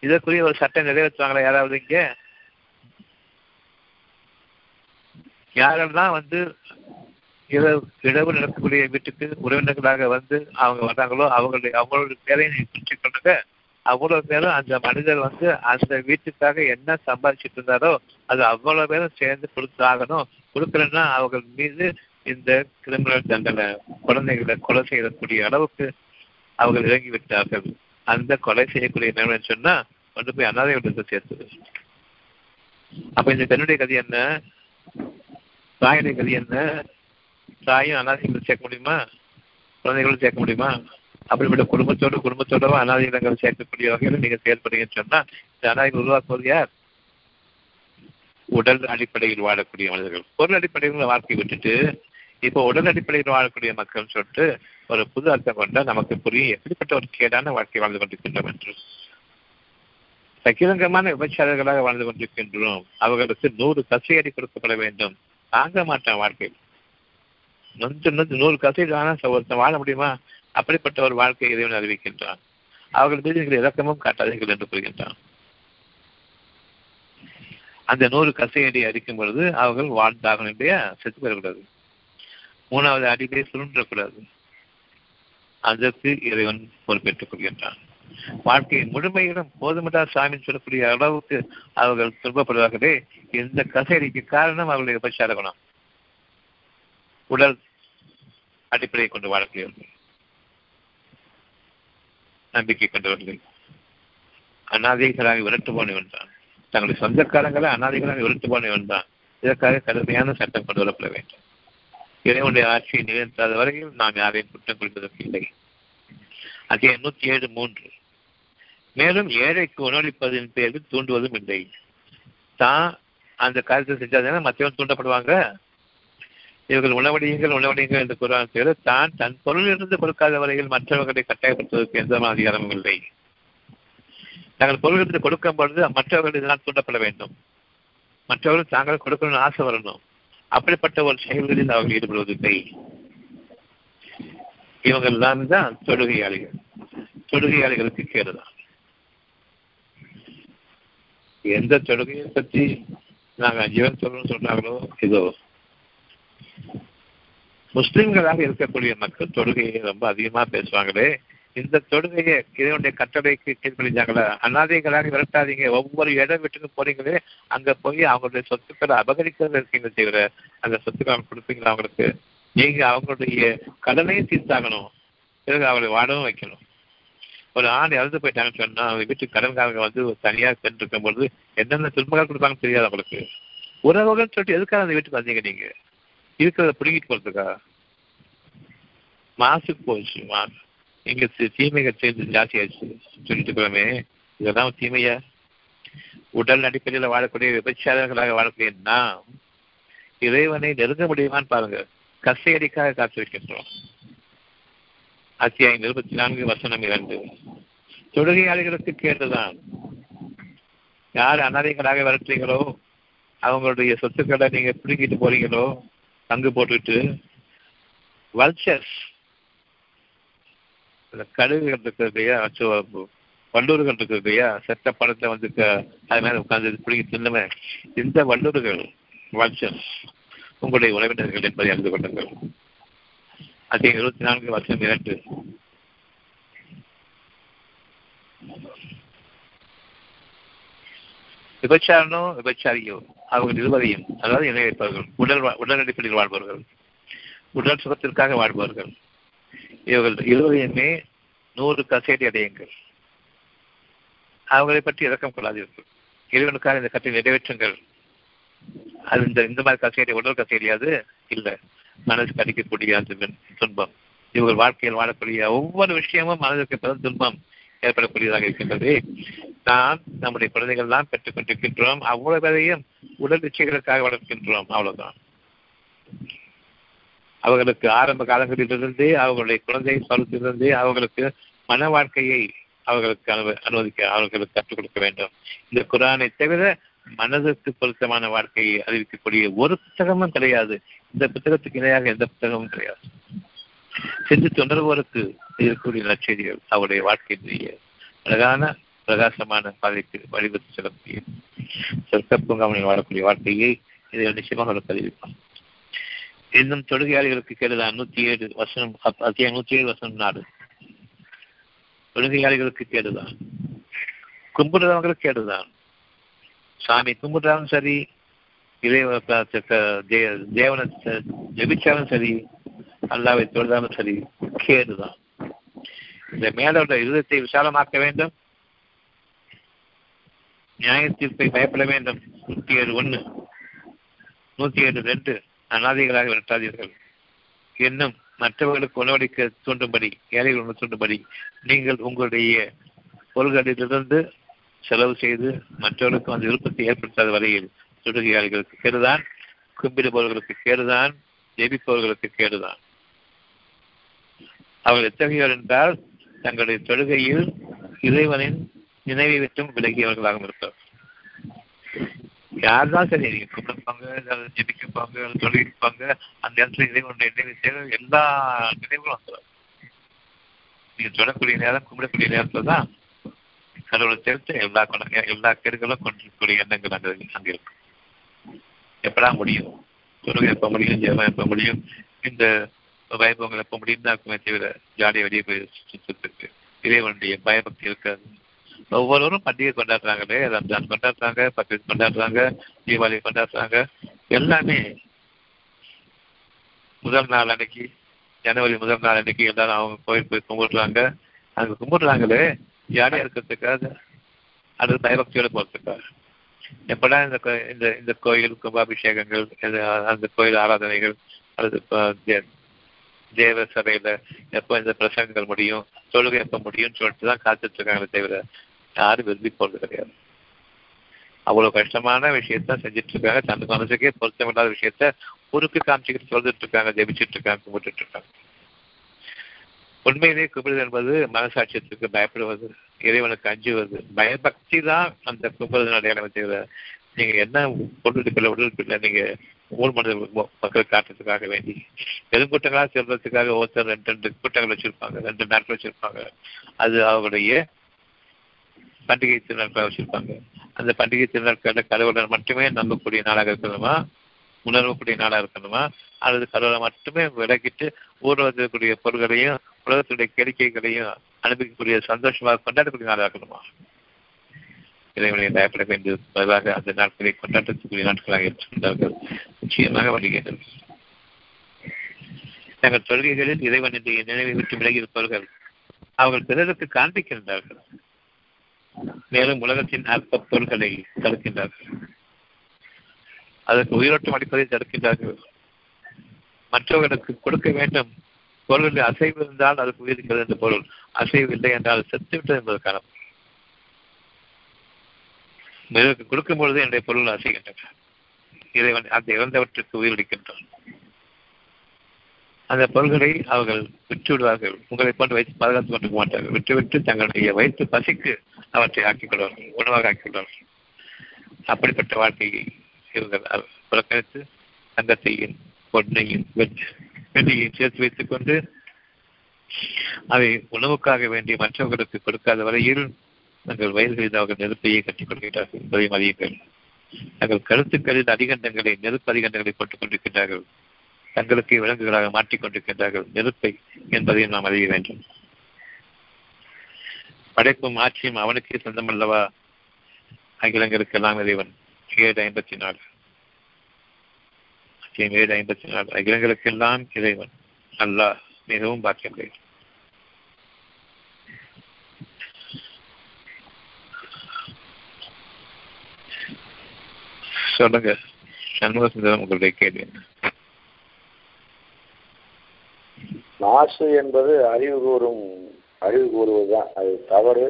இதற்குரிய ஒரு சட்டம் நிறைவேற்றுவாங்களா யாராவது இங்க? யாரெல்லாம் வந்து இரவு இரவு நடக்கக்கூடிய வீட்டுக்கு உறவினர்களாக வந்து அவங்க வர்றாங்களோ அவங்களுடைய அவங்களுடைய பேரையும் நீங்க குறிச்சு அவ்வளவு பேரும் அந்த மனிதர் வந்து அந்த வீட்டுக்காக என்ன சம்பாதிச்சுட்டு இருந்தாரோ அது அவ்வளவு பேரும் சேர்ந்து கொடுத்தாகணும். கொடுக்கலன்னா அவர்கள் மீது இந்த கிரிமினல் தண்டனை குழந்தைகளை கொலை செய்யக்கூடிய அளவுக்கு அவர்கள் இறங்கி விட்டார்கள் அந்த கொலை செய்யக்கூடிய நிலைமை சொன்னா கொண்டு போய் அனாதை விட்டு சேர்த்தது அப்ப இந்த பெண்ணுடைய கதி என்ன? தாயுடைய கதி என்ன? தாயும் அனாதைகளை சேர்க்க முடியுமா? குழந்தைகளும் சேர்க்க முடியுமா? அப்படிப்பட்ட குடும்பத்தோடு குடும்பத்தோட அனாதை இடங்கள் சேர்க்கக்கூடிய வகையில் நீங்க செயல்படுறீங்கன்னு சொன்னா இந்த உருவாக்குவது யார்? உடல் அடிப்படையில் வாழக்கூடிய மனிதர்கள். பொருள் அடிப்படையில் வாழ்க்கை விட்டுட்டு இப்போ உடல் அடிப்படையில் வாழக்கூடிய மக்கள் சொல்லிட்டு ஒரு புது அர்த்தம் கொண்டா நமக்கு புரியும் எப்படிப்பட்ட ஒரு கேடான வாழ்க்கை வாழ்ந்து கொண்டிருக்கின்றோம் என்று. சகிரங்கமான விபச்சாரர்களாக வாழ்ந்து கொண்டிருக்கின்றோம். அவர்களுக்கு நூறு கசையடி கொடுக்கப்பட வேண்டும். தாங்க மாட்டான் வாழ்க்கை. நொந்து நொந்து நூறு கசையில் ஆனால் ஒருத்தன் வாழ முடியுமா? அப்படிப்பட்ட ஒரு வாழ்க்கை இறைவன் அறிவிக்கின்றான். அவர்கள் மீது நீங்கள் இறக்கமும் காட்டாதீர்கள் என்று கூறுகின்றான். அந்த நூறு கசையடி அடிக்கும் பொழுது அவர்கள் வாழ்ந்தாகணும் இல்லையா? செத்து பெறக்கூடாது மூணாவது அடியிலே சுருண்டக்கூடாது. அதற்கு இறைவன் பொறுப்பேற்றுக் கொள்கின்றான். வாழ்க்கையின் முழுமையிலும் போதுமடா சாமி சொல்லக்கூடிய அளவுக்கு அவர்கள் துன்பப்படுவார்களே இந்த கசையடிக்கு காரணம் அவர்களுடைய உபச்சார குணம். உடல் அடிப்படையை கொண்டு வாழக்கூடியவர்கள் நம்பிக்கை கொண்டவர்கள் அநாதைகளாக விரட்டு போனவன் தான் தங்களுடைய சொந்தக்காரங்களை அநாதைகளாக விரட்டு போனவன் தான் இதற்காக கடுமையான சட்டம் கொண்டு வரப்பட வேண்டும். இறைவனுடைய ஆட்சியை நிலைநிறுத்தாத வரையில் நாம் யாரையும் குற்றம் கொள்வதற்கு இல்லை. அதே நூத்தி ஏழு மூன்று. மேலும் ஏழைக்கு உணவளிப்பதின் பேரில் தூண்டுவதும் இல்லை. தான் அந்த காரியத்தை செஞ்சாதானே மற்றவன் தூண்டப்படுவாங்க? இவர்கள் உணவடியுங்கள் உணவடியுங்கள் என்று கூறான பேர் தான் தன் பொருளிலிருந்து கொடுக்காத வரையில் மற்றவர்களை கட்டாயப்படுத்துவதற்கு எந்த அதிகாரமும் இல்லை. நாங்கள் பொருளிலிருந்து கொடுக்கும் பொழுது மற்றவர்கள் இதனால் தூண்டப்பட வேண்டும். மற்றவர்கள் தாங்கள் கொடுக்கணும்னு ஆசை வரணும். அப்படிப்பட்ட ஒரு செயல்களில் அவர்கள் ஈடுபடுவதில்லை. இவங்கள் தான் தான் தொழுகையாளிகள். தொழுகையாளிகளுக்கு கேடுதான். எந்த தொழுகையை பற்றி நாங்கள் ஜீவன் சொல்லணும்னு சொன்னாங்களோ இதோ முஸ்லிம்களாக இருக்கக்கூடிய மக்கள் தொழுகையை ரொம்ப அதிகமா பேசுவாங்களே. இந்த தொழுகையை இதனுடைய கட்டளைக்கு கீழ்ப்படிஞ்சாங்களா? அனாதைகளாக விரட்டாதீங்க. ஒவ்வொரு இடம் விட்டுன்னு போறீங்களே அங்க போய் அவங்களுடைய சொத்துக்களை அபகரிக்கிறது இருக்கீங்க தவிர அந்த சொத்துக்களை கொடுப்பீங்களா அவங்களுக்கு? நீங்க அவங்களுடைய கடனையும் தீர்த்தாகணும். பிறகு அவளை வாடவும் வைக்கணும். ஒரு ஆண் இறந்து போயிட்டாங்கன்னு சொன்னா அவங்க வீட்டு கடன்காரங்க வந்து தனியா சென்று இருக்கும் பொழுது என்னென்ன துன்பங்கள் கொடுப்பாங்கன்னு தெரியாது அவங்களுக்கு. உறவுகள் சொல்லிட்டு எதுக்காக அந்த வீட்டுக்கு வந்தீங்க நீங்க? இருக்கிறத பிடிக்கிட்டு போறதுக்கா? மாசுக்கு போச்சு மாசு. இங்க தீமைகள் சேர்ந்து ஜாஸ்தி ஆயிடுச்சு. சொல்லிட்டு இருக்கிறோமே இதெல்லாம் தீமையா? உடல் அடிப்படையில் வாழக்கூடிய விபச்சாரங்களாக வாழக்கூடிய நாம் இறைவனை நெருங்க முடியுமான்னு பாருங்க. கசையடிக்காக காத்து வைக்கின்றோம். அத்தியாயம் இருபத்தி நான்கு வசனம் இரண்டு. தொழுகையாளிகளுக்கு கேட்டுதான். யார் அனாதைகளாக வளர்த்தீங்களோ அவங்களுடைய சொத்துக்களை நீங்க பிடுங்கிட்டு போறீங்களோ பங்கு போட்டுட்டு வல்ச்சர்ஸ் இந்த கழுகுகள் இருக்கு இல்லையா வல்லூர்கள் இருக்கு இல்லையா செத்த படத்தை வந்து அது மேலே உட்கார்ந்து பிடிக்க தின்னுமே. இந்த வல்லூர்கள் வல்ச்சர்ஸ் உங்களுடைய உறவினர்கள் என்பதை அறிந்து கொள்ளுங்கள். அதே இருபத்தி நான்கு வருஷம் இரண்டு. விபச்சாரனோ விபச்சாரியோ அவர்கள் இருவரையும் அதாவது இணை வைப்பவர்கள். உடல் உடல் அடிப்படையில் வாழ்பவர்கள். உடல் சுகத்திற்காக வாழ்பவர்கள். இவர்கள் இருவரையுமே நூறு கசேடி அடையுங்கள். அவங்களை பற்றி இறக்கம் கொள்ளாதீர்கள். இறைவனுக்காக இந்த கட்டை நிறைவேற்றுங்கள். அது இந்த இந்த மாதிரி கசேடி உடல் கசேடியாது இல்லை. மனசுக்கு அடிக்கக்கூடிய அந்த துன்பம். இவர்கள் வாழ்க்கையில் வாழக்கூடிய ஒவ்வொரு விஷயமும் மனதிற்கு துன்பம். ஏற்படக்கூடியதாக இருக்கின்றது. நாம் நம்முடைய குழந்தைகள் தான் பெற்றுக் கொண்டிருக்கின்றோம். அவ்வளவு பேரையும் உடல் இச்சைகளுக்காக வளர்க்கின்றோம். அவ்வளவுதான். அவர்களுக்கு ஆரம்ப காலங்களிலிருந்தே அவர்களுடைய குழந்தை பருவத்திலிருந்து அவர்களுக்கு மன வாழ்க்கையை அவர்களுக்கு அனு அனுமதிக்க அவர்களுக்கு கற்றுக் கொடுக்க வேண்டும். இந்த குரானை தவிர மனதிற்கு பொருத்தமான வாழ்க்கையை அறிவிக்கக்கூடிய ஒரு புத்தகமும் கிடையாது. இந்த புத்தகத்துக்கு இணையாக எந்த புத்தகமும் கிடையாது. சிந்தித்து உணர்வோருக்கு இருக்கக்கூடிய நற்செய்திகள் அவருடைய வாழ்க்கையினுடைய அழகான பிரகாசமான பாதைக்கு வழிபட்டு செல்லக்கூடிய சொர்க்க பூங்காமனில் வாழக்கூடிய வாழ்க்கையை இதை நிச்சயமாக அவர் அறிவிப்பான் இன்னும் தொழுகையாளிகளுக்கு கேடுதான் நூத்தி ஏழு வசனம் அத்தியாயம் நூத்தி ஏழு வசனம் நாடு தொழுகையாளிகளுக்கு கேடுதான் கும்பிடுறவங்களுக்கு கேடுதான் சாமி கும்பிடுறாலும் சரி இறைவ தேவனை ஜெபிச்சாலும் சரி அல்லாவை தொழுதாலும் சரி கேடுதான். இந்த மேலோட இருதத்தை விசாலமாக்க வேண்டும். நியாய தீர்ப்பை பயப்பட வேண்டும். நூத்தி ஏழு ஒண்ணு. நூத்தி ஏழு ரெண்டு. அனாதைகளாக விரட்டாதீர்கள். இன்னும் மற்றவர்களுக்கு உணவளிக்க தூண்டும்படி ஏழைகள் உணவு தூண்டும்படி நீங்கள் உங்களுடைய பொருள்களிலிருந்து செலவு செய்து மற்றவர்களுக்கு அந்த விருப்பத்தை ஏற்படுத்தாத வரையில் சுடுகையாளிகளுக்கு கேடுதான். கும்பிடுபவர்களுக்கு கேடுதான். ஜெபிப்பவர்களுக்கு கேடுதான். அவர்கள் எத்தகையோர் என்றால் தங்களுடைய தொழுகையில் இறைவனின் நினைவை விட்டும் விலகியவர்களாக இருப்பார். யார்தான் சரி நீங்க கும்பிடுப்பாங்க ஜெபிக்கப்பாங்க தொழுகிப்பாங்க அந்த இடத்துல இறைவனுடைய நினைவு செய்ய எல்லா நினைவுகளும் வந்துடும் நீங்க சொல்லக்கூடிய நேரம் கும்பிடக்கூடிய நேரத்துல தான் கடவுளை சேர்த்து எல்லா கொண்ட எல்லா கேடுகளும் கொண்டிருக்கக்கூடிய எண்ணங்கள் அங்கே அங்கே இருக்கும். எப்படா முடியும்? தொழுகை எப்ப முடியும்? ஜெபம் எப்ப முடியும்? இந்த பயபங்கள் எப்ப முடிந்தாக்குமே இருக்குமே தவிர ஜாலியை வெளியே போய் சுத்தத்துக்கு இறைவனுடைய பயபக்தி இருக்காது. ஒவ்வொருவரும் பண்டிகை கொண்டாடுறாங்களே ரம்ஜான் கொண்டாடுறாங்க பக்ரீத் கொண்டாடுறாங்க தீபாவளி கொண்டாடுறாங்க. எல்லாமே முதல் நாள் அன்னைக்கு ஜனவரி முதல் நாள் அன்னைக்கு எல்லாரும் அவங்க கோயில் போய் கும்பிடுறாங்க. அங்க கும்பிடுறாங்களே ஜாலியா இருக்கிறதுக்காக அது பயபக்தியோட போகிறதுக்காக எப்படா இந்த இந்த இந்த கோயில் கும்பாபிஷேகங்கள் அந்த கோயில் ஆராதனைகள் அல்லது தேவ சபையில எப்போ இந்த பிரசங்கங்கள் முடியும் தொழுகை எப்போ முடியும்னு சொல்லிட்டு தான் காத்துட்டு இருக்காங்களே தவிர யாரும் விரும்பி போறது கிடையாது. அவ்வளவு கஷ்டமான விஷயத்த செஞ்சுட்டு இருக்காங்க தனது மனசுக்கே பொருத்தமில்லாத விஷயத்த உருக்கு காமிச்சுக்கிட்டு சொல்லிட்டு இருக்காங்க ஜெபிச்சுட்டு இருக்காங்க கும்பிட்டு இருக்காங்க உண்மையிலே கும்பிடுதல் என்பது மனசாட்சியத்துக்கு பயப்படுவது இறைவனுக்கு அஞ்சுவது. பயபக்தி தான் அந்த கும்பிடுதல் அடையாளம் தவிர நீங்க என்ன பொருளுக்குள்ள உடலுக்குள்ள நீங்க ஊர் மனித மக்கள் காட்டுறதுக்காக வேண்டி. பெருங்கூட்டங்களா செல்றதுக்காக ஒருத்தர் ரெண்டு ரெண்டு கூட்டங்கள் வச்சிருப்பாங்க ரெண்டு நாட்கள் வச்சிருப்பாங்க. அது அவருடைய பண்டிகை திருநாட்களாக வச்சிருப்பாங்க. அந்த பண்டிகை திருநாட்களில் கடவுளை மட்டுமே நம்பக்கூடிய நாளாக இருக்கணுமா? உணர்வக்கூடிய நாளாக இருக்கணுமா? அல்லது கடவுளை மட்டுமே விலக்கிட்டு ஊரில் வந்திருக்கக்கூடிய பொருள்களையும் உலகத்துடைய கேளிக்கைகளையும் அனுபவிக்கக்கூடிய சந்தோஷமாக கொண்டாடக்கூடிய நாளாக இருக்கணுமா? இறைவனை தயப்பட வேண்டியது பதிலாக அந்த நாட்களை கொண்டாட்டத்துக்குரிய நாட்களாக இருக்கின்றார்கள் நிச்சயமாக வருகிறார்கள் தங்கள் தொழுகைகளில் இறைவனுடைய நினைவை விட்டு விலகி இருப்பவர்கள் அவர்கள் பிறருக்கு காண்பிக்கின்றார்கள். மேலும் உலகத்தின் அற்ப பொருள்களை தடுக்கின்றார்கள். அதற்கு உயிரோட்டம் அளிப்பதை தடுக்கின்றார்கள். மற்றவர்களுக்கு கொடுக்க வேண்டும் பொருளில் அசைவு இருந்தால் அதுக்கு உயிரிக்கிறது என்ற பொருள். அசைவு இல்லை என்றால் செத்துவிட்டது என்பதற்கான இதற்கு கொடுக்கும் பொழுது என்னுடைய பொருள் அசைகின்றன. இறைவன் அந்த இறந்தவற்றுக்கு உயிரிழக்கின்றான் அந்த பொருள்களை அவர்கள் விற்று விடுவார்கள் உங்களை கொண்டு வைத்து பாதுகாத்துக் கொண்டு மாட்டார்கள். விட்டுவிட்டு தங்களுடைய வயிற்று பசிக்கு அவற்றை ஆக்கிக் கொள்வார்கள். உணவாக ஆக்கிக் கொள்வார்கள். அப்படிப்பட்ட வாழ்க்கையை இவர்கள் புறக்கணித்து தங்கத்தையும் பொன்னையும் வெள்ளியையும் சேர்த்து வைத்துக் கொண்டு அவை உணவுக்காக வேண்டிய மற்றவர்களுக்கு கொடுக்காத வரையில் தங்கள் வயல்களில் அவர்கள் நெருப்பையே கட்டிக் கொள்கிறார்கள் என்பதையும் அறியுங்கள் தங்கள் கருத்துக்களில் அதிகண்டங்களை நெருப்பு அதிகண்டங்களை போட்டுக் கொண்டிருக்கின்றார்கள். தங்களுக்கு விலங்குகளாக மாற்றிக்கொண்டிருக்கின்றார்கள் நெருப்பை என்பதையும் நாம் அறிய வேண்டும். படைப்பும் ஆட்சியும் அவனுக்கே சொந்தமல்லவா? அகிலங்களுக்கெல்லாம் இறைவன். ஏழு ஐம்பத்தி நாலு. ஏழு ஐம்பத்தி நாலு. அகிலங்களுக்கெல்லாம் இறைவன். அல்லாஹ் மிகவும் பாக்கியம் சொல்லுங்க. சண்முக சுந்தரம் உங்களுடைய கேள்வி மாசு என்பது அறிவு கூறும் அறிவு கூறுவதுதான் அது தவறு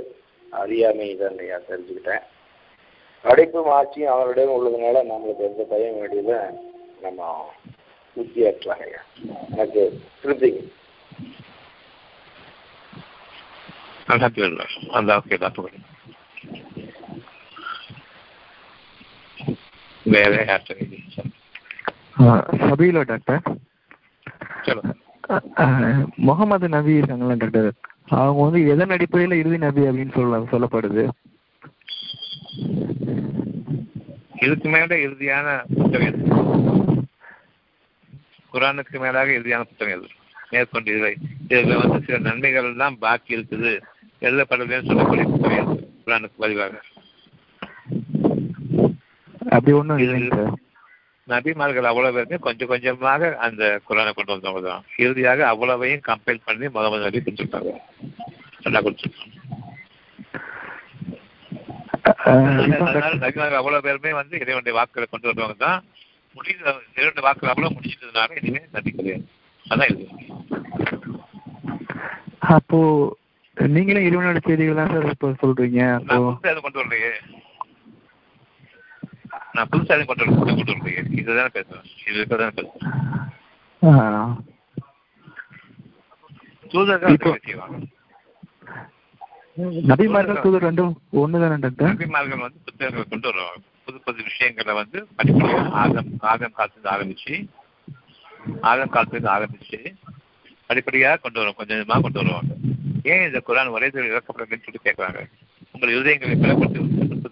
அறியாமை தான் நான் தெரிஞ்சுக்கிட்டேன். படிப்பும் ஆட்சியும் அவரிடம் உள்ளதுனால நம்மளுக்கு எந்த பயம் வேண்டியதை நம்ம உத்தியாற்றலாங்க எனக்கு திருப்திங்க அல்ஹம்துலில்லாஹ் அல்லாஹ்வுக்கு வேற யார்கிட்ட சபீலா டாக்டர். சொல்லுங்க. முகமது நபி இருக்காங்களா டாக்டர். அவங்க வந்து எதன் அடிப்படையில் இறுதி நபி அப்படின்னு சொல்ல சொல்லப்படுது? இதுக்கு மேல இறுதியான புத்தகம் எது? குரானுக்கு மேலாக இறுதியான புத்தகம் எது? மேற்கொண்டு இதை இதுல வந்து சில நன்மைகள் எல்லாம் பாக்கி இருக்குது. எழுதப்படலன்னு சொல்லக்கூடிய புத்தகம் குரானுக்கு பதிவாக அப்படி ஒன்றும் இல்லைங்க சார். நபிமார்கள் அவ்வளவு பேருமே கொஞ்சம் கொஞ்சமாக அந்த குரானை கொண்டு வந்தவங்க தான். இறுதியாக அவ்வளவையும் கம்பைல் பண்ணி முகமது நபி கொடுத்துருக்காங்க நல்லா கொடுத்துருக்காங்க நபிமார்கள் அவ்வளவு பேருமே வந்து இறைவனுடைய வாக்குகளை கொண்டு வருவாங்க தான். முடிந்த இறைவனுடைய வாக்குகள் அவ்வளவு முடிச்சிட்டதுனால இனிமே நபி கிடையாது அதான் இது. அப்போ நீங்களே இறைவனோட செய்திகள் தான் சார் இப்போ சொல்றீங்க. கொண்டு வரலையே. நான் புதுசாக எதுவும் கொண்டு வர கொண்டு வரலையே இதுக்கு தான் ஆ. தூதர்கள் இப்போ- அதை செய்வாங்க நபிமார்கள் தூதர் ரெண்டும் ஒண்ணுதானே நபிமார்கள் வந்து புத்தகங்களை கொண்டு வருவாங்க. புது புது விஷயங்களை வந்து படிப்படியாக ஆகம் ஆகம் காலத்துல ஆரம்பிச்சு ஆகம் காலத்துல ஆரம்பிச்சு படிப்படியாக கொண்டு வரும். கொஞ்சம் கொஞ்சமா கொண்டு வருவாங்க. ஏன் இந்த குரான் ஒரே இறக்கப்படுறதுன்னு சொல்லி கேட்கறாங்க? உங்கள் இதயங்களை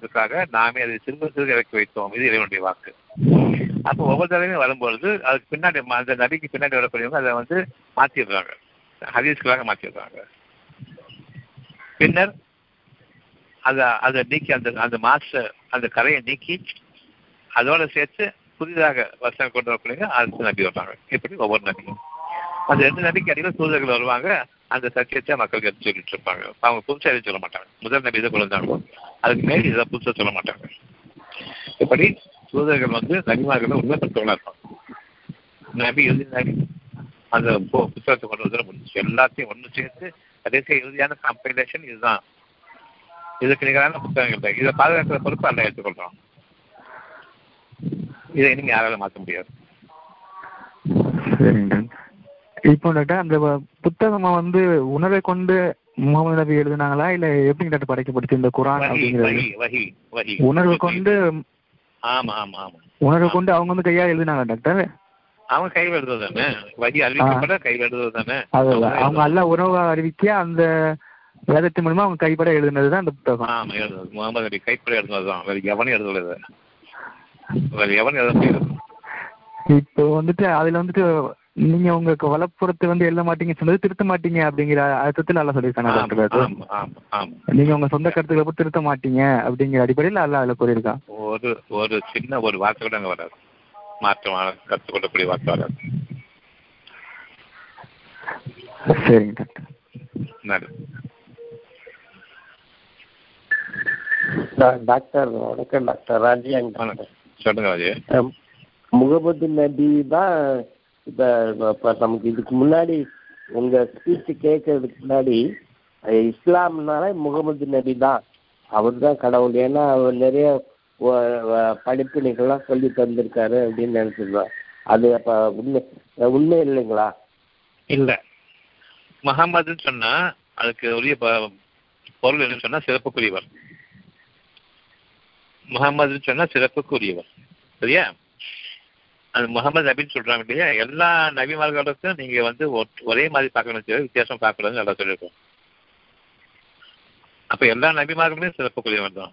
பலப்படுத்துவதற்காக நாமே அதை சிறுக சிறுக இறக்கி வைத்தோம். இது இறைவனுடைய வாக்கு. அப்போ ஒவ்வொரு தடவையும் வரும்பொழுது அதுக்கு பின்னாடி ம- அந்த நபிக்கு பின்னாடி வரக்கூடியவங்க அதை வந்து மாத்திடுறாங்க. ஹதீஸ்களாக மாத்திடுறாங்க. பின்னர் அதை அதை நீக்கி அந்த அந்த மாச அந்த கரையை நீக்கி அதோட சேர்த்து புதிதாக வசனம் கொண்டு வரக்கூடிய அடுத்த நபி வருவாங்க. இப்படி ஒவ்வொரு நபியும். அந்த ரெண்டு நபிக்கு அடியில் தூதர்கள் வருவாங்க. அந்த சத்தியத்தை மக்களுக்கு எடுத்து சொல்லிட்டு இருப்பாங்க. அவங்க புதுசாக எதுவும் சொல்ல மாட்டாங்க. முதல் நபி இதை கொண்டு அதுக்கு மேல் இதை புதுசாக சொல்ல மாட்டாங்க. இப்படி தூதர்கள் வந்து நபிமார்கள் உண்மைப்படுத்தவங்களா இருப்பாங்க. நபி இறுதி நபி. அந்த பு- புத்தகத்தை கொண்டு வந்து முடிஞ்சு எல்லாத்தையும் ஒன்று சேர்த்து கடைசியாக இறுதியான கம்பைலேஷன் இதுதான். இதுக்கு நிகரான புத்தகங்கள் தான். இதை பாதுகாக்கிற பொறுப்பு அல்ல எடுத்துக்கொள்றோம் இதை இனிமே யாராலும் மாற்ற முடியாது. சரிங்க. இப்போ டாக்டர் அந்த வ- புத்தகமா வந்து உணர்வை கொண்டு முகமது நபி எழுதுனாங்களா? இல்ல எப்படி டாக்டர் படைக்கப்பட்டுச்சு இந்த குரான் அப்படிங்கிறது உணர்வு கொண்டு ஆமா ஆமா ஆமா. உணர்வு கொண்டு அவங்க வந்து கையால் எழுதினாங்க டாக்டர் அவன் கையில் எழுதுவது தானே வகி அறிவிக்கப்பட கையில் எழுதுவது தானே அதுதான். அவங்க அல்ல உணவை அறிவிக்க அந்த வேதத்தின் மூலமா அவங்க கைப்பட எழுதுனது தான் அந்த புத்தகம். ஆமா எழுதுவது முகமது அலி கைப்பட எழுதுவது தான் வேற எவனும் எழுதுவது வேற எவனும் எழுத முடியாது இப்போ வந்துட்டு அதுல வந்துட்டு நீங்க உங்க வலப்புறத்தை வந்து எழுத மாட்டீங்க சொன்னது திருத்த மாட்டீங்க அப்படிங்கிற அர்த்தத்தில் நல்லா சொல்லியிருக்காங்க நீங்க உங்க சொந்த கருத்துக்களை போய் திருத்த மாட்டீங்க அப்படிங்கிற அடிப்படையில் அல்ல அதுல கூறியிருக்கான். ஒரு ஒரு சின்ன ஒரு வார்த்தை கூட அங்க வராது. மாற்றமான கற்றுக்கொள்ளக்கூடிய வார்த்தை வராது. சரிங்க டாக்டர். டாக்டர் வணக்கம் டாக்டர் வணக்கம். சொல்லுங்க ராஜே. முகமது நபி தான் இப்ப இப்போ நமக்கு இதுக்கு முன்னாடி உங்க ஸ்பீச் கேட்கறதுக்கு முன்னாடி இஸ்லாம்னால முகமது நபி தான். அவர் தான் கடவுள். ஏன்னா அவர் நிறைய படிப்பினைகள்லாம் சொல்லி தந்திருக்காரு அப்படின்னு நினைச்சிருந்தோம். அது அப்ப உண்மை உண்மை இல்லைங்களா? இல்ல. முகமதுன்னு சொன்னா அதுக்கு உரிய ப- பொருள் என்ன சொன்னா சிறப்புக்குரியவர். முகமதுன்னு சொன்னா சிறப்புக்குரியவர். சரியா? அது முகமது நபின்னு சொல்றாங்க இல்லையா? எல்லா நபிமார்களுக்கும் நீங்க வந்து ஒரே மாதிரி பார்க்கணும் சொல்லி வித்தியாசம் பார்க்கணும்னு நல்லா சொல்லியிருக்கோம். அப்ப எல்லா நபிமார்களுமே சிறப்புக்குரியவர் தான்.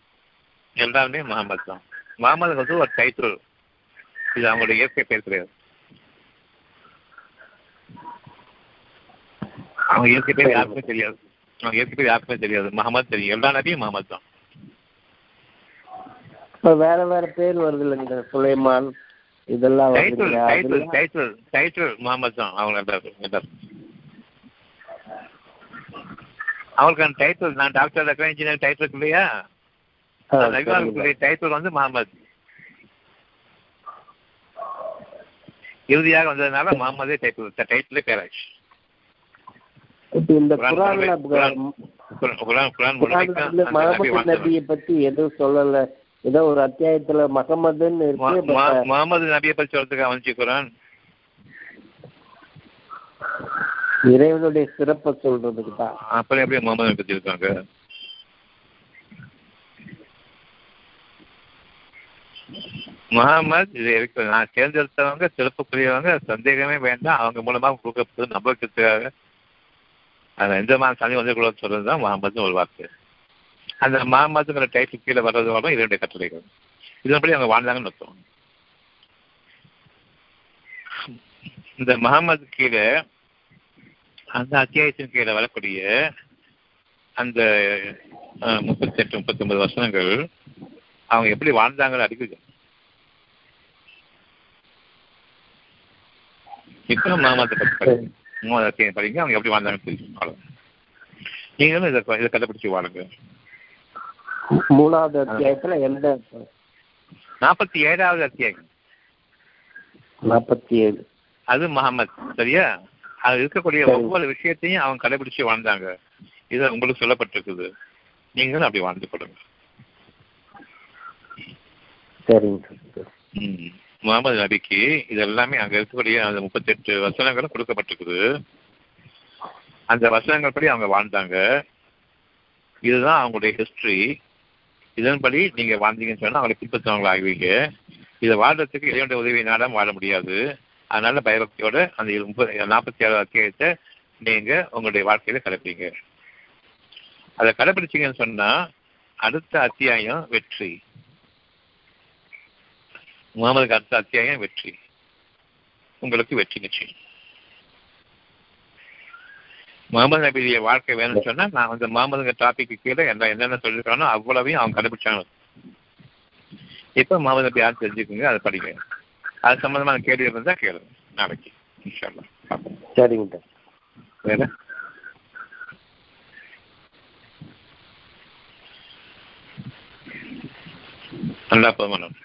எல்லாருமே முகமது தான். முகமது வந்து ஒரு டைட்டில். இது அவங்களுடைய இயற்கை பேர் கிடையாது. அவங்க இயற்கை பேர் யாருக்குமே தெரியாது. அவங்க இயற்கை பேர் யாருக்குமே தெரியாது. முகமது தெரியும். எல்லா நபியும் முகமது தான். வேற வேற பேர் வருது இல்லைங்க சுலைமான். இதெல்லாம் title? Title title title Mohammed தான் அவங்க எல்லாரும் எல்லாரும் அவங்களுக்கு அந்த டைட்டில் நான் டாக்டர் இருக்கிறேன் இன்ஜினியர் டைட்டில் இருக்கு இல்லையா? நபிமார்களுடைய டைட்டில் வந்து முகமது இறுதியாக வந்ததுனால முகமதே டைட்டில் டைட்டிலே பேராச்சு இந்த குரான் குரான் குரான். நபியை பத்தி எதுவும் சொல்லல. ஏதோ ஒரு அத்தியாயத்துல மகமதுன்னு இருக்கு மு- முகமது நபியை பற்றி சொல்றதுக்கு வந்துச்சு குரான். இறைவனுடைய சிறப்பை சொல்றதுக்கு தான் அப்புறம் எப்படி முகமது பற்றி இருக்காங்க. முகமது இது இருக்கு. நான் தேர்ந்தெடுத்தவங்க சிறப்புக்குரியவங்க சந்தேகமே வேண்டாம். அவங்க மூலமா கொடுக்கப்படுது நம்பகத்துக்காக. அந்த எந்த மாதிரி தனி வந்து கூட சொல்றது தான் முகமதுன்னு ஒரு வார்த்தை. அந்த முகமதுங்கிற டைட்டில் கீழே வர்றது வரும் இதனுடைய கட்டளைகள். இதன்படி அவங்க வாழ்ந்தாங்கன்னு அர்த்தம். இந்த முகமது கீழே அந்த அத்தியாயத்தின் கீழே வரக்கூடிய அந்த முப்பத்தெட்டு முப்பத்தொன்பது வருஷங்கள் அவங்க எப்படி வாழ்ந்தாங்கன்னு அறிகுது இப்போ மாமாத்தை பற்றி படிங்க. மூணாவது அத்தியாயம் படிங்க. அவங்க எப்படி வாழ்ந்தாங்கன்னு தெரியும் நீங்களும் இதை இதை கண்டுபிடிச்சு வாழுங்க. மூணாவது அத்தியாயத்துல எந்த நாற்பத்தி ஏழாவது அத்தியாயம். நாற்பத்தி ஏழு. அது முகமது சரியா? அது இருக்கக்கூடிய. ஒவ்வொரு விஷயத்தையும் அவங்க கடைபிடிச்சு வாழ்ந்தாங்க. இது உங்களுக்கு சொல்லப்பட்டிருக்குது. நீங்களும் அப்படி வாழ்ந்து கொடுங்க சரிங்க. முகமது நபிக்கு இது எல்லாமே அங்க இருக்கக்கூடிய அந்த முப்பத்தெட்டு வசனங்களும் கொடுக்கப்பட்டிருக்குது. அந்த வசனங்கள் படி அவங்க வாழ்ந்தாங்க. இதுதான் அவங்களுடைய ஹிஸ்டரி இதன்படி நீங்க வாழ்ந்தீங்கன்னு சொன்னா அவங்களை பின்பற்றவங்க ஆகுவீங்க இதை வாழ்றதுக்கு இறைவனுடைய உதவியினாலும் நாடாம வாழ முடியாது. அதனால பயபக்தியோட அந்த முப்பது நாற்பத்தி ஏழு அத்தியாயத்தை நீங்க உங்களுடைய வாழ்க்கையில கடைப்பிடிங்க. அதை கடைப்பிடிச்சீங்கன்னு சொன்னா அடுத்த அத்தியாயம் வெற்றி. முகமதுக்கு அடுத்த அத்தியாயம் வெற்றி. உங்களுக்கு வெற்றி நிச்சயம். முகமது நபியுடைய வாழ்க்கை வேணும்னு சொன்னா நான் அந்த முகமதுங்க டாபிக்கு கீழே என்ன என்னென்ன சொல்லியிருக்கானோ அவ்வளவையும் அவங்க கடைபிடிச்சாங்க இப்ப முகமது நபி யார் தெரிஞ்சுக்குங்க அதை படிங்க. அது சம்பந்தமான கேள்வி இருந்தா கேளுங்க நாளைக்கு இன்ஷால்லா. சரிங்க சார் வேற? நல்லா போதும்